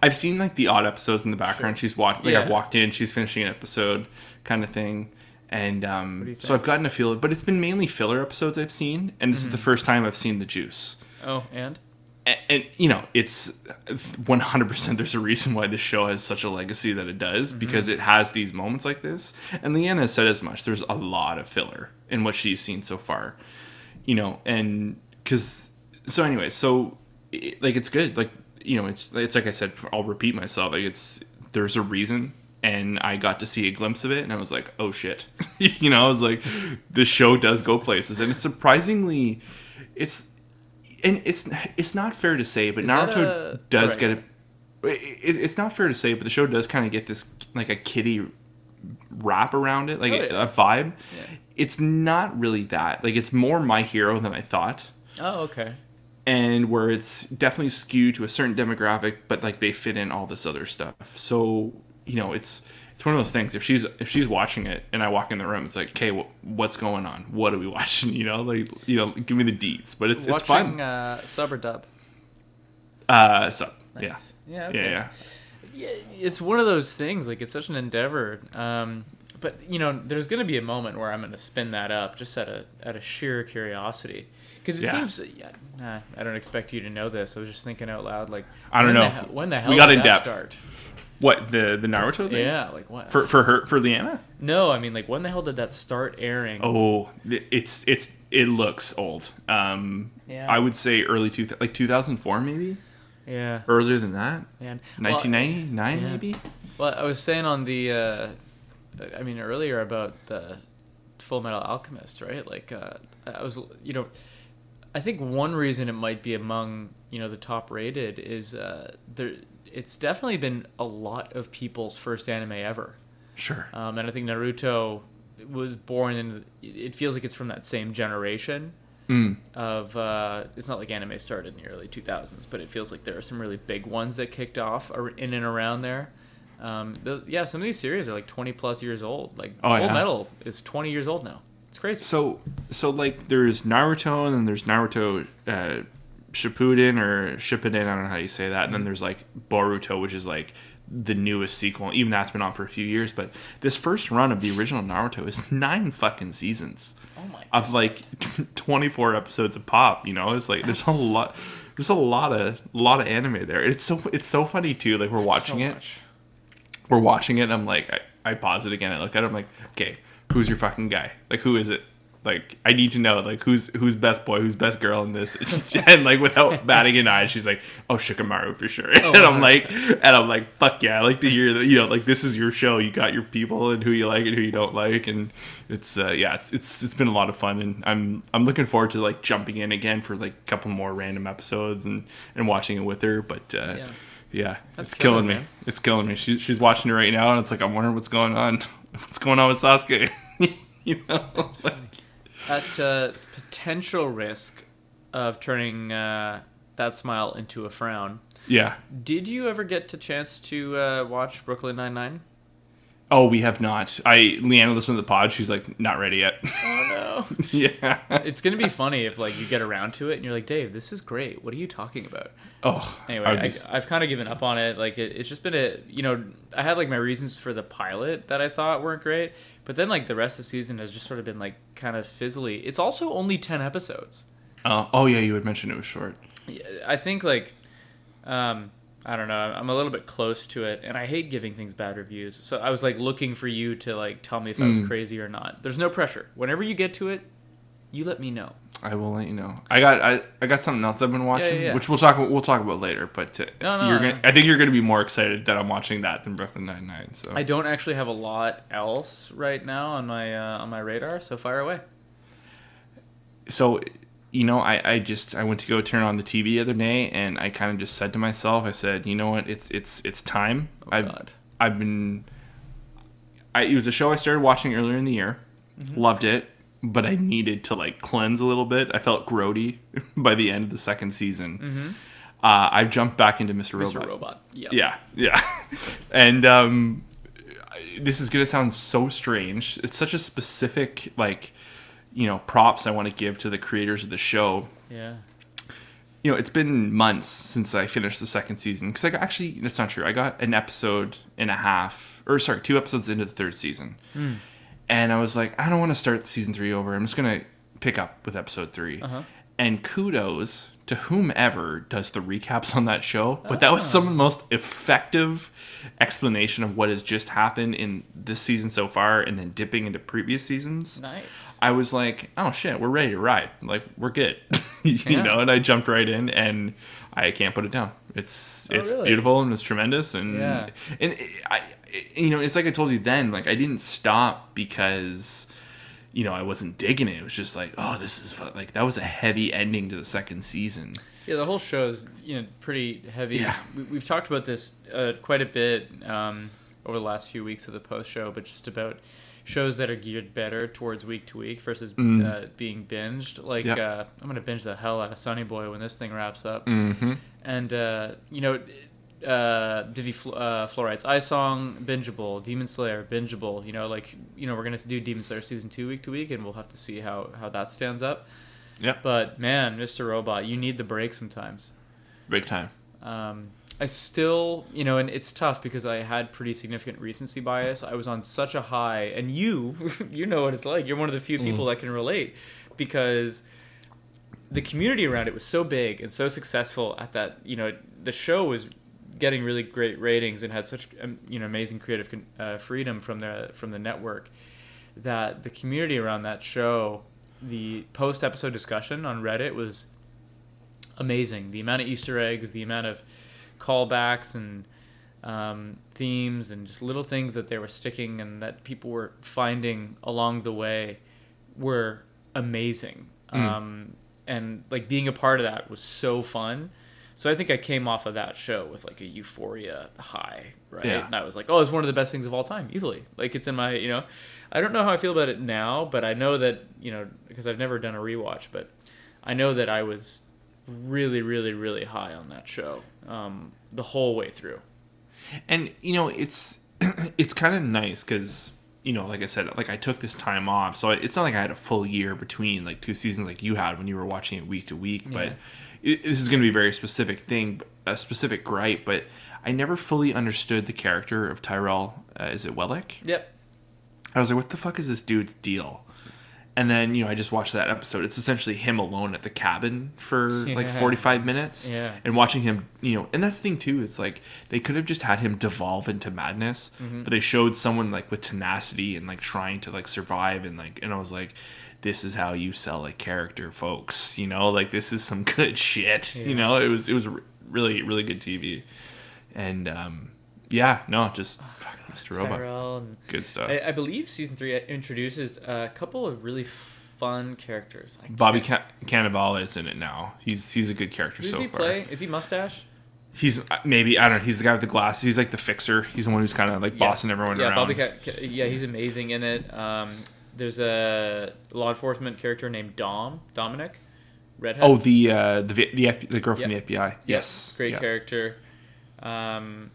Speaker 1: I've seen like the odd episodes in the background. She's watched, like I've
Speaker 2: Yeah.
Speaker 1: walked in, she's finishing an episode, kind of thing. And um, so? I've gotten a feel, of, but it's been mainly filler episodes I've seen, and this is
Speaker 2: Mm-hmm.
Speaker 1: the first time I've seen the juice.
Speaker 2: Oh, and
Speaker 1: and, and you know it's 100% there's a reason why this show has such a legacy that it does
Speaker 2: Mm-hmm.
Speaker 1: because it has these moments like this and leanna has said as much there's a lot of filler in what she's seen so far you know and because so anyway so it, like it's good like you know it's it's like i said i'll repeat myself like it's there's a reason and I got to see a glimpse of it, and I was like, "Oh shit!" you know, I was like, "This show does go places," and it's surprisingly, it's and it's it's not fair to say, but
Speaker 2: Is
Speaker 1: Naruto
Speaker 2: a-
Speaker 1: does
Speaker 2: sorry.
Speaker 1: get a. It, it's not fair to say, but the show does kind of get this like a kiddie wrap around it, like
Speaker 2: Oh,
Speaker 1: a, a vibe.
Speaker 2: Yeah.
Speaker 1: It's not really that. Like it's more my hero than I thought,
Speaker 2: oh, okay.
Speaker 1: and where it's definitely skewed to a certain demographic, but like they fit in all this other stuff. So you know, it's it's one of those things. If she's if she's watching it and I walk in the room, it's like, okay, wh- what's going on? What are we watching? You know, like you know, give me the deets. But it's it's fun.
Speaker 2: uh, sub or dub.
Speaker 1: Uh, yeah,
Speaker 2: Nice. Yeah.
Speaker 1: yeah,
Speaker 2: Okay.
Speaker 1: yeah.
Speaker 2: Yeah, it's one of those things. Like it's such an endeavor. Um, but you know, there's going to be a moment where I'm going to spin that up just out of out of sheer curiosity. Because it
Speaker 1: Yeah.
Speaker 2: seems, I don't expect you to know this. I was just thinking out loud, like
Speaker 1: I don't
Speaker 2: when
Speaker 1: know.
Speaker 2: The, when the hell
Speaker 1: We got
Speaker 2: did
Speaker 1: in depth.
Speaker 2: start?
Speaker 1: What the the Naruto thing?
Speaker 2: Yeah, like what?
Speaker 1: For for her for Leanna?
Speaker 2: no, I mean, like when the hell did that start airing?
Speaker 1: Oh, it's it's it looks old. Um,
Speaker 2: Yeah.
Speaker 1: I would say early two like two thousand four maybe
Speaker 2: yeah,
Speaker 1: earlier than that.
Speaker 2: man.
Speaker 1: Nineteen ninety nine maybe.
Speaker 2: Well, I was saying on the, uh, I mean earlier about the Full Metal Alchemist, right? Like, uh, I was, you know, I think one reason it might be among you know the top rated is uh, there. It's definitely been a lot of people's first anime ever,
Speaker 1: Sure.
Speaker 2: um, and I think Naruto was born in. It feels like it's from that same generation
Speaker 1: Mm.
Speaker 2: of uh, it's not like anime started in the early 2000s but it feels like there are some really big ones that kicked off in and around there um, those, yeah some of these series are like 20 plus years old like
Speaker 1: Oh,
Speaker 2: full
Speaker 1: yeah.
Speaker 2: metal is 20 years old now it's crazy
Speaker 1: So so like there's Naruto and then there's Naruto uh, Shippuden or Shippuden. I don't know how you say that. And then there's like Boruto, which is like the newest sequel. Even that's been on for a few years. But this first run of the original Naruto is nine fucking seasons
Speaker 2: oh my
Speaker 1: of like 24 episodes of pop. You know, it's like there's a lot. There's a lot of lot of anime there. It's so it's so funny too. Like we're watching
Speaker 2: so
Speaker 1: it
Speaker 2: much.
Speaker 1: we're watching it and I'm like I, I pause it again I look at it I'm like okay who's your fucking guy like who is it like I need to know like who's who's best boy who's best girl in this and like without batting an eye she's like oh Shikamaru for sure and I'm like and I'm like fuck yeah I like to hear that you know like this is your show you got your people and who you like and who you don't like and it's uh, yeah it's, it's it's been a lot of fun and I'm I'm looking forward to like jumping in again for like a couple more random episodes and and watching it with her but uh,
Speaker 2: Yeah.
Speaker 1: yeah,
Speaker 2: That's
Speaker 1: it's killing
Speaker 2: killer,
Speaker 1: me. It's killing me. She, she's watching it right now, and it's like I'm wondering what's going on. What's going on with Sasuke? you know, It's like-
Speaker 2: at uh, potential risk of turning uh, that smile into a frown
Speaker 1: yeah.
Speaker 2: did you ever get to chance to uh, watch brooklyn nine-nine
Speaker 1: Oh, we have not. I Leanna listened to the pod. She's like, not ready yet.
Speaker 2: oh no
Speaker 1: yeah.
Speaker 2: it's gonna be funny if like you get around to it and you're like dave this is great what are you talking about
Speaker 1: Oh.
Speaker 2: anyway
Speaker 1: I just-
Speaker 2: I, have kind of given up on it like it, it's just been a you know i had like my reasons for the pilot that i thought weren't great but then like the rest of the season has just sort of been like kind of fizzly it's also only 10 episodes
Speaker 1: oh, oh yeah, you had mentioned it was short.
Speaker 2: Yeah, i think like um I don't know. I'm a little bit close to it, and I hate giving things bad reviews. So I was like looking for you to like tell me if I was
Speaker 1: Mm.
Speaker 2: crazy or not. There's no pressure. Whenever you get to it, you let me know.
Speaker 1: I will let you know. I got I, I got something else I've been watching,
Speaker 2: yeah.
Speaker 1: which we'll talk we'll talk about later. But uh,
Speaker 2: No, no,
Speaker 1: you're
Speaker 2: no.
Speaker 1: gonna, I think you're gonna be more excited that I'm watching that than Brooklyn Nine Nine. So
Speaker 2: I don't actually have a lot else right now on my uh, on my radar. So fire away.
Speaker 1: so you know I, I just I went to go turn on the TV the other day and I kind of just said to myself I said you know what it's it's it's time
Speaker 2: Oh,
Speaker 1: I've
Speaker 2: God.
Speaker 1: I've been I it was a show I started watching earlier in the year
Speaker 2: Mm-hmm.
Speaker 1: loved it but I needed to like cleanse a little bit I felt grody by the end of the second season uh, I've jumped back into Mr. Robot.
Speaker 2: Mr.
Speaker 1: Robot.
Speaker 2: Yeah.
Speaker 1: yeah yeah and um this is gonna sound so strange it's such a specific like you know props i want to give to the creators of the show.
Speaker 2: Yeah.
Speaker 1: you know it's been months since i finished the second season because i got, actually that's not true i got an episode and a half or sorry two episodes into the third season. Hmm. And i was like i don't want to start season three over i'm just gonna pick up with episode 3 uh-huh. and kudos to whomever does the recaps on that show but that was some of the most effective explanation of what has just happened in this season so far and then dipping into previous seasons
Speaker 2: Nice.
Speaker 1: I was like, oh shit, we're ready to ride. Like we're good, you
Speaker 2: Yeah.
Speaker 1: know. And I jumped right in, and I can't put it down. It's
Speaker 2: Oh,
Speaker 1: it's
Speaker 2: really?
Speaker 1: beautiful and it's tremendous, and
Speaker 2: Yeah.
Speaker 1: and it, I, it- you know, it's like I told you then. Like I didn't stop because you know I wasn't digging it. It was just like, oh, this is fun. like that was a heavy ending to the second season.
Speaker 2: Yeah, the whole show is you know pretty heavy.
Speaker 1: Yeah.
Speaker 2: We, we've talked about this uh, quite a bit um, over the last few weeks of the post show, but just about shows that are geared better towards week to week versus
Speaker 1: Mm.
Speaker 2: uh, being binged. Like uh, I'm gonna binge the hell out of Sonny Boy when this thing wraps up,
Speaker 1: Mm-hmm.
Speaker 2: and uh, you know. Uh, Vivy uh, Eye Song, bingeable. Demon Slayer, bingeable. You know, like you know, we're gonna do Demon Slayer season two week to week, and we'll have to see how how that stands up.
Speaker 1: Yep,
Speaker 2: But man, Mr. Robot, you need the break sometimes.
Speaker 1: Break time.
Speaker 2: Um, I still, you know, and it's tough because I had pretty significant recency bias. I was on such a high, and you, you know what it's like. You're one of the few people that can relate because the community around it was so big and so successful at that. You know, the show was getting really great ratings and had such, you know, amazing creative con- uh, freedom from the from the network that the community around that show, the post episode discussion on Reddit was amazing. The amount of Easter eggs, the amount of callbacks and um, themes, and just little things that they were sticking and that people were finding along the way were amazing. Um, and like being a part of that was so fun. So I think I came off of that show with like a euphoria high, right?
Speaker 1: Yeah.
Speaker 2: And I was like, oh, it's one of the best things of all time, easily. Like it's in my, you know, I don't know how I feel about it now, but I know that, you know, because I've never done a rewatch, but I know that I was really, really, really high on that show um, the whole way through.
Speaker 1: and you know it's it's kind of nice because you know like i said like i took this time off so it's not like i had a full year between like two seasons like you had when you were watching it week to week but it, this is going to be a very specific thing a specific gripe but i never fully understood the character of tyrell uh, is it wellick
Speaker 2: Yep.
Speaker 1: I was like, what the fuck is this dude's deal? And then, you know, I just watched that episode. It's essentially him alone at the cabin for like 45 minutes.
Speaker 2: Yeah.
Speaker 1: And watching him, you know, and that's the thing too. It's like they could have just had him devolve into madness,
Speaker 2: Mm-hmm.
Speaker 1: but they showed someone like with tenacity and like trying to like survive. And like, and I was like, this is how you sell a character, folks. You know, like this is some good shit. You know, it was, it was really, really good TV. And, um, yeah, no, just Mr. Robot.
Speaker 2: And
Speaker 1: Good stuff.
Speaker 2: I, I believe season three introduces a couple of really fun characters. I
Speaker 1: Bobby Ca- Cannavale is in it now. He's he's a good character
Speaker 2: Who does
Speaker 1: so
Speaker 2: he
Speaker 1: far.
Speaker 2: play? Is he mustache?
Speaker 1: He's uh, maybe I don't know. He's the guy with the glasses. He's like the fixer. He's the one who's kind of like bossing
Speaker 2: Yes.
Speaker 1: everyone
Speaker 2: yeah,
Speaker 1: around.
Speaker 2: Bobby Ca- yeah, he's amazing in it. Um, there's a law enforcement character named Dom Dominic, redhead.
Speaker 1: oh, the uh, the the, F- the girl from
Speaker 2: Yeah.
Speaker 1: the FBI. Yes,
Speaker 2: great
Speaker 1: Yeah.
Speaker 2: character. Um,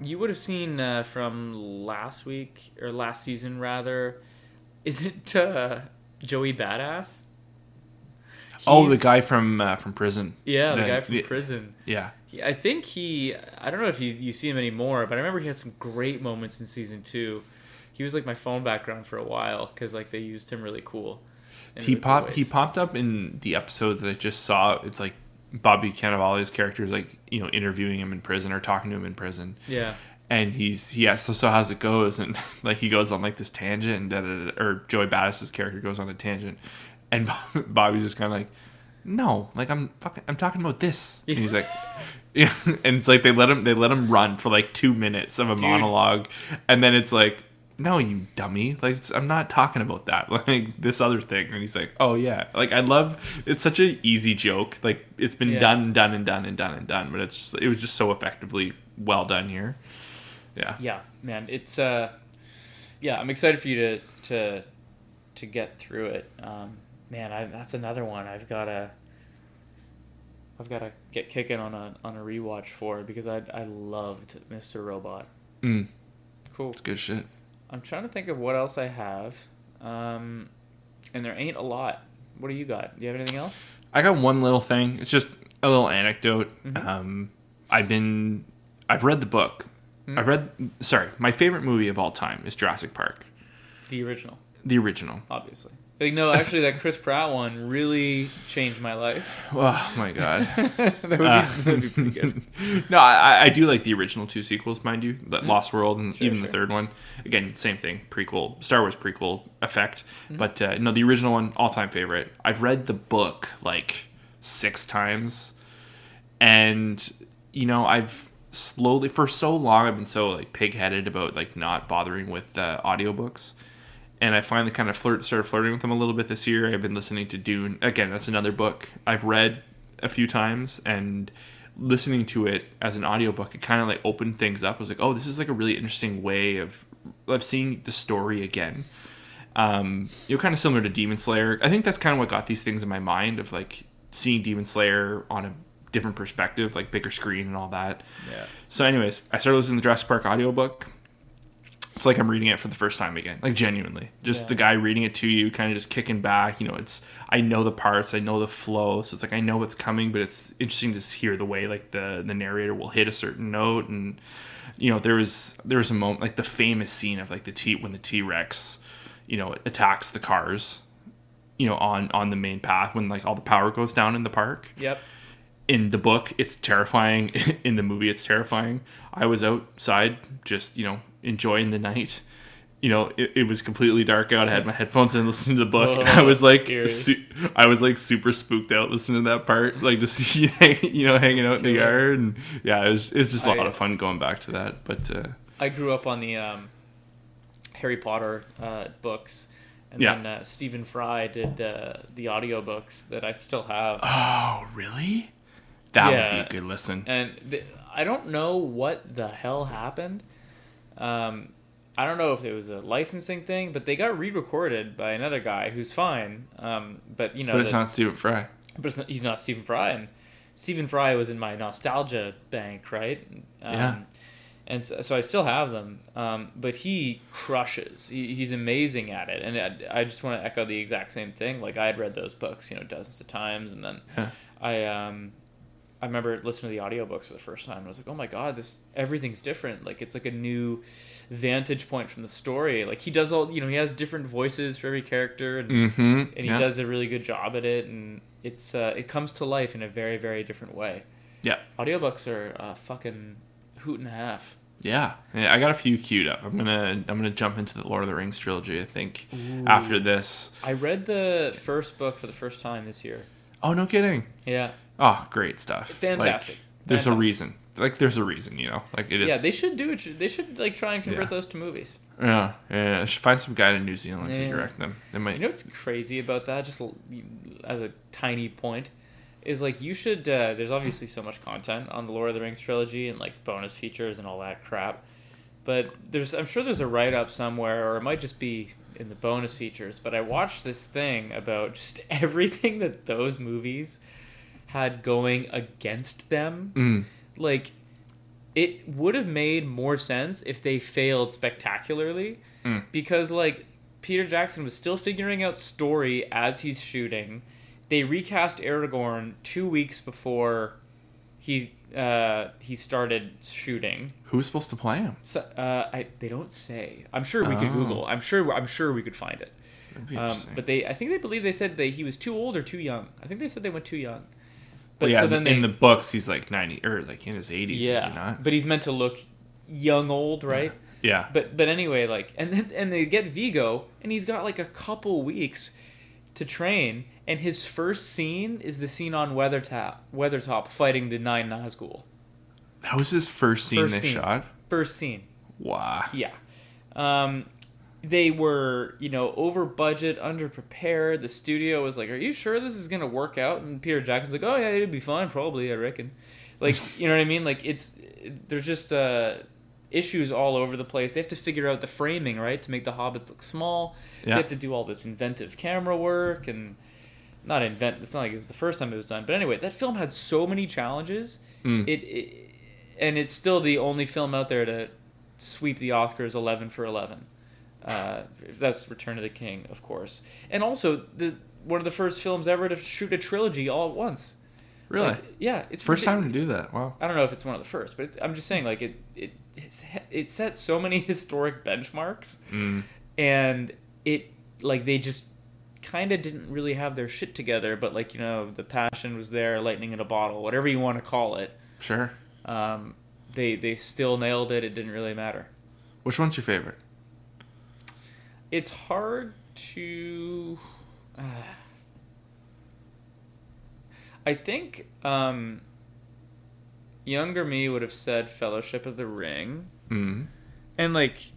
Speaker 2: you would have seen uh, from last week or last season rather. Is it uh, Joey Badass?
Speaker 1: Oh, the guy from uh, from prison.
Speaker 2: Yeah, the,
Speaker 1: the-
Speaker 2: guy from
Speaker 1: the-
Speaker 2: prison.
Speaker 1: Yeah,
Speaker 2: He, I think he. I don't know if he, you see him anymore, but I remember he had some great moments in season two. He was like my phone background for a while because like they used him really cool.
Speaker 1: he popped he popped up in the episode that I just saw. It's like Bobby Cannavale's character is like you know interviewing him in prison or talking to him in prison,
Speaker 2: Yeah.
Speaker 1: and he's he asks so so how's it goes and like he goes on like this tangent and da, da, da, or Joey Badass's character goes on a tangent, and Bobby's just kind of like, no, like I'm fucking I'm talking about this. And he's like. Yeah, and it's like they let him they let him run for like two minutes of a monologue, and then it's like, no, you dummy, like it's, I'm not talking about that, like this other thing. And he's like, oh yeah, like I love it's such an easy joke, like it's been
Speaker 2: Yeah.
Speaker 1: done and done and done and done and done, but it's just, it was just so effectively well done here. Yeah,
Speaker 2: Yeah, man, it's uh, yeah, I'm excited for you to to to get through it. Um, man, I, that's another one I've gotta I've gotta get kicking on a on a rewatch for because I I loved Mr. Robot.
Speaker 1: mm,
Speaker 2: Cool.
Speaker 1: it's good shit.
Speaker 2: I'm trying to think of what else I have, um, and there ain't a lot. What do you got? Do you have anything else?
Speaker 1: I got one little thing. It's just a little anecdote.
Speaker 2: Mm-hmm.
Speaker 1: Um, I've been, I've read the book.
Speaker 2: Mm-hmm.
Speaker 1: I've read. Sorry, my favorite movie of all time is Jurassic Park,
Speaker 2: The original,
Speaker 1: the original.
Speaker 2: obviously. Like, no, actually, that Chris Pratt one really changed my life.
Speaker 1: Oh my god.
Speaker 2: that, would be,
Speaker 1: Uh,
Speaker 2: that'd be pretty good.
Speaker 1: no, I, I do like the original two sequels, mind you, the Lost World and
Speaker 2: Mm-hmm. Sure,
Speaker 1: even the third one. Again, same thing, prequel, Star Wars prequel effect.
Speaker 2: Mm-hmm.
Speaker 1: But uh, no, the original one, all time favorite. I've read the book like six times, and you know, I've slowly for so long I've been so like pig-headed about like not bothering with uh, audiobooks. And I finally kind of flirt, started flirting with them a little bit this year. I've been listening to Dune. Again, that's another book I've read a few times and listening to it as an audiobook it kind of like opened things up I was like oh this is like a really interesting way of of seeing the story again um you know kind of similar to demon slayer i think that's kind of what got these things in my mind of like seeing demon slayer on a different perspective like bigger screen and all that
Speaker 2: Yeah.
Speaker 1: so anyways i started listening to the jurassic park audiobook it's like i'm reading it for the first time again like genuinely just
Speaker 2: Yeah.
Speaker 1: the guy reading it to you kind of just kicking back you know it's i know the parts i know the flow so it's like i know what's coming but it's interesting to hear the way like the the narrator will hit a certain note and you know there was there was a moment like the famous scene of like the t when the t-rex you know attacks the cars you know on on the main path when like all the power goes down in the park
Speaker 2: Yep.
Speaker 1: In the book it's terrifying. In the movie it's terrifying. I was outside just you know enjoying the night. You know it, it was completely dark out. I had my headphones in listening to the book. And i was like su- i was like super spooked out listening to that part like just you know hanging out in the yard. And yeah it was, it's just a
Speaker 2: I-
Speaker 1: lot of fun going back to that. But uh
Speaker 2: I grew up on the um, Harry Potter uh, books, and
Speaker 1: Yeah.
Speaker 2: then uh, Stephen Fry did uh, the audiobooks that I still have.
Speaker 1: oh really that would be a good listen
Speaker 2: and th- I don't know what the hell happened. Um, I don't know if it was a licensing thing, but they got re-recorded by another guy who's fine. Um, but you know,
Speaker 1: but it's
Speaker 2: the-
Speaker 1: not Stephen Fry
Speaker 2: but it's not, he's not Stephen Fry, and Stephen Fry was in my nostalgia bank, right? Um,
Speaker 1: Yeah.
Speaker 2: And so, so I still have them, um, but he crushes. He, he's amazing at it, and I, I just want to echo the exact same thing. Like I had read those books, you know, dozens of times, and then
Speaker 1: Yeah.
Speaker 2: I um, I remember listening to the audiobooks for the first time. and I was like, oh my god, this everything's different. Like it's like a new vantage point from the story. Like he does all, you know, he has different voices for every character, and
Speaker 1: mm-hmm
Speaker 2: and he
Speaker 1: yeah.
Speaker 2: does a really good job at it and it's uh, it comes to life in a very very different way
Speaker 1: yeah
Speaker 2: audiobooks are uh, fucking hoot and a half
Speaker 1: Yeah, yeah, I got a few queued up. I'm gonna I'm gonna jump into the Lord of the Rings trilogy. I think after this.
Speaker 2: i read the first book for the first time this year
Speaker 1: Oh no, kidding!
Speaker 2: yeah
Speaker 1: Oh, great stuff.
Speaker 2: Fantastic.
Speaker 1: Like, there's a reason. Like there's a reason, you know. Like it is.
Speaker 2: yeah they should do it they should like try and convert
Speaker 1: Yeah.
Speaker 2: those to movies
Speaker 1: Yeah, yeah. I should find some guy in New Zealand to direct them. They might.
Speaker 2: you know what's crazy about that just as a tiny point is like you should uh, there's obviously so much content on the lord of the rings trilogy and like bonus features and all that crap but there's i'm sure there's a write-up somewhere or it might just be in the bonus features but i watched this thing about just everything that those movies had going against them
Speaker 1: Mm,
Speaker 2: like it would have made more sense if they failed spectacularly
Speaker 1: Mm.
Speaker 2: because like Peter Jackson was still figuring out story as he's shooting. They recast Aragorn 2 weeks before he uh, he started shooting.
Speaker 1: who's supposed to play him?
Speaker 2: So, uh, I, they don't say. I'm sure we could
Speaker 1: Oh.
Speaker 2: Google. I'm sure I'm sure we could find it. Um, but they I think they believe they said that he was too old or too young. I think they said they went too young. But
Speaker 1: Well, yeah,
Speaker 2: so then they
Speaker 1: in the books he's like ninety or like in his eighties.
Speaker 2: yeah,
Speaker 1: Is he not?
Speaker 2: but he's meant to look young old, right?
Speaker 1: Yeah.
Speaker 2: But but anyway, like and then and they get Viggo, and he's got like a couple weeks to train, and his first scene is the scene on Weathertop, Weathertop fighting the Nine Nazgul.
Speaker 1: That was his first scene
Speaker 2: First
Speaker 1: they
Speaker 2: scene.
Speaker 1: shot.
Speaker 2: First scene,
Speaker 1: Wow.
Speaker 2: yeah. Um, they were you know over budget, underprepared. The studio was like, "Are you sure this is gonna work out?" And Peter Jackson's like, "Oh yeah, it'd be fine, probably. I reckon." Like you know what I mean? Like it's there's just uh issues all over the place. They have to figure out the framing, right, to make the hobbits look small.
Speaker 1: Yeah.
Speaker 2: They have to do all this inventive camera work and not invent. It's not like it was the first time it was done, but anyway, that film had so many challenges.
Speaker 1: Mm.
Speaker 2: It, it and it's still the only film out there to sweep the Oscars eleven for eleven. Uh, that's Return of the King, of course, and also the one of the first films ever to shoot a trilogy all at once.
Speaker 1: Really?
Speaker 2: Like, yeah, it's
Speaker 1: First time to do that. Wow.
Speaker 2: I don't know if it's one of the first, but it's, I'm just saying, like it it it's, it set so many historic benchmarks,
Speaker 1: Mm.
Speaker 2: and it like they just kind of didn't really have their shit together. But like you know, the passion was there, lightning in a bottle, whatever you want to call it.
Speaker 1: Sure.
Speaker 2: Um, they they still nailed it. It didn't really matter.
Speaker 1: Which one's your favorite?
Speaker 2: It's hard to. Uh, I think um, younger me would have said Fellowship of the Ring.
Speaker 1: Mm.
Speaker 2: And like,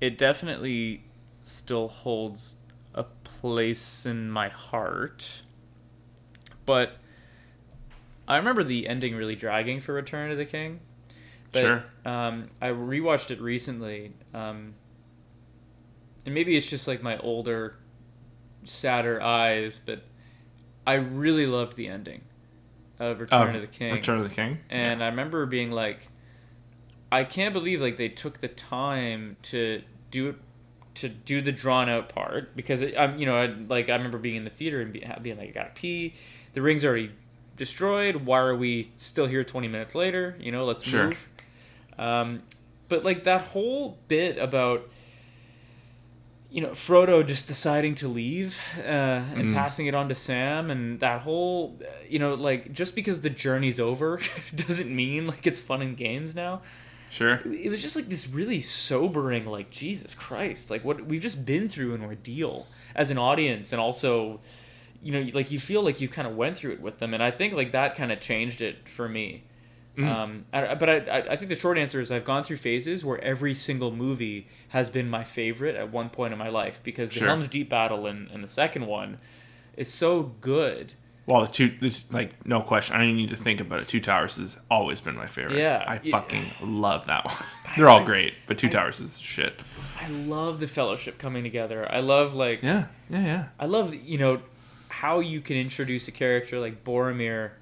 Speaker 2: it definitely still holds a place in my heart. But I remember the ending really dragging for Return of the King. But,
Speaker 1: Sure.
Speaker 2: Um, I rewatched it recently. Um, and maybe it's just like my older, sadder eyes, but I really loved the ending of Return
Speaker 1: Of
Speaker 2: of the King.
Speaker 1: Return of the King.
Speaker 2: And I remember being like, I can't believe like they took the time to do it, to do the drawn out part because it, I'm you know I, like I remember being in the theater and be, being like I gotta pee, the ring's already destroyed. Why are we still here twenty minutes later? You know, let's
Speaker 1: Sure.
Speaker 2: move. Um, but like that whole bit about you know Frodo just deciding to leave uh, and
Speaker 1: Mm.
Speaker 2: passing it on to Sam, and that whole uh, you know like just because the journey's over doesn't mean like it's fun and games now.
Speaker 1: Sure.
Speaker 2: It was just like this really sobering, like Jesus Christ, like what we've just been through an ordeal as an audience, and also, you know, like you feel like you kind of went through it with them, and I think like that kind of changed it for me.
Speaker 1: Mm.
Speaker 2: Um, I, but I, I- I think the short answer is I've gone through phases where every single movie has been my favorite at one point in my life because the
Speaker 1: Sure.
Speaker 2: Helm's Deep battle and, and the second one is so good.
Speaker 1: Well, the two, it's like no question. I don't even need to think about it. Two Towers has always been my favorite.
Speaker 2: Yeah.
Speaker 1: I
Speaker 2: Yeah.
Speaker 1: fucking love that one. They're all great, but Two Towers is shit.
Speaker 2: I love the Fellowship coming together. I love like
Speaker 1: Yeah, yeah, yeah.
Speaker 2: I love you know how you can introduce a character like Boromir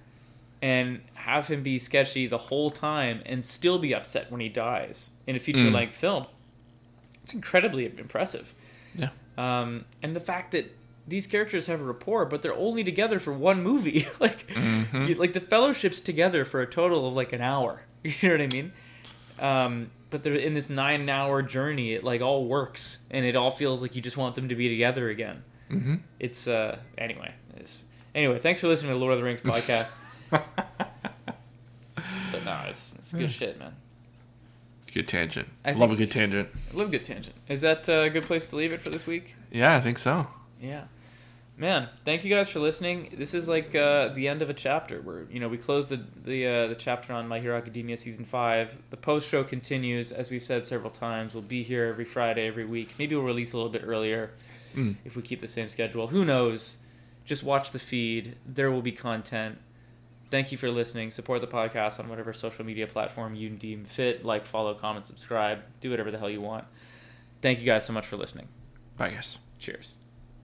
Speaker 2: and have him be sketchy the whole time and still be upset when he dies in a feature length film. It's incredibly impressive.
Speaker 1: Yeah.
Speaker 2: Um, and the fact that these characters have a rapport, but they're only together for one movie. like,
Speaker 1: Mhm.
Speaker 2: you- like the fellowship's together for a total of like an hour. You know what I mean? Um, but they're in this nine-hour journey. It like all works, and it all feels like you just want them to be together again
Speaker 1: Mm-hmm.
Speaker 2: it's uh anyway it's, anyway thanks for listening to the lord of the rings podcast but no it's, it's good shit man
Speaker 1: Good tangent.
Speaker 2: I
Speaker 1: love a good tangent.
Speaker 2: I love a good tangent is that uh, a good place to leave it for this week
Speaker 1: Yeah, I think so.
Speaker 2: yeah man thank you guys for listening this is like uh, the end of a chapter where you know we closed the the, uh, the chapter on my hero academia season 5 the post show continues as we've said several times we'll be here every friday every week maybe we'll release a little bit earlier
Speaker 1: Mm.
Speaker 2: if we keep the same schedule. Who knows? Just watch the feed. There will be content. Thank you for listening. Support the podcast on whatever social media platform you deem fit. Like, follow, comment, subscribe. Do whatever the hell you want. Thank you guys so much for listening.
Speaker 1: Bye, guys.
Speaker 2: Cheers.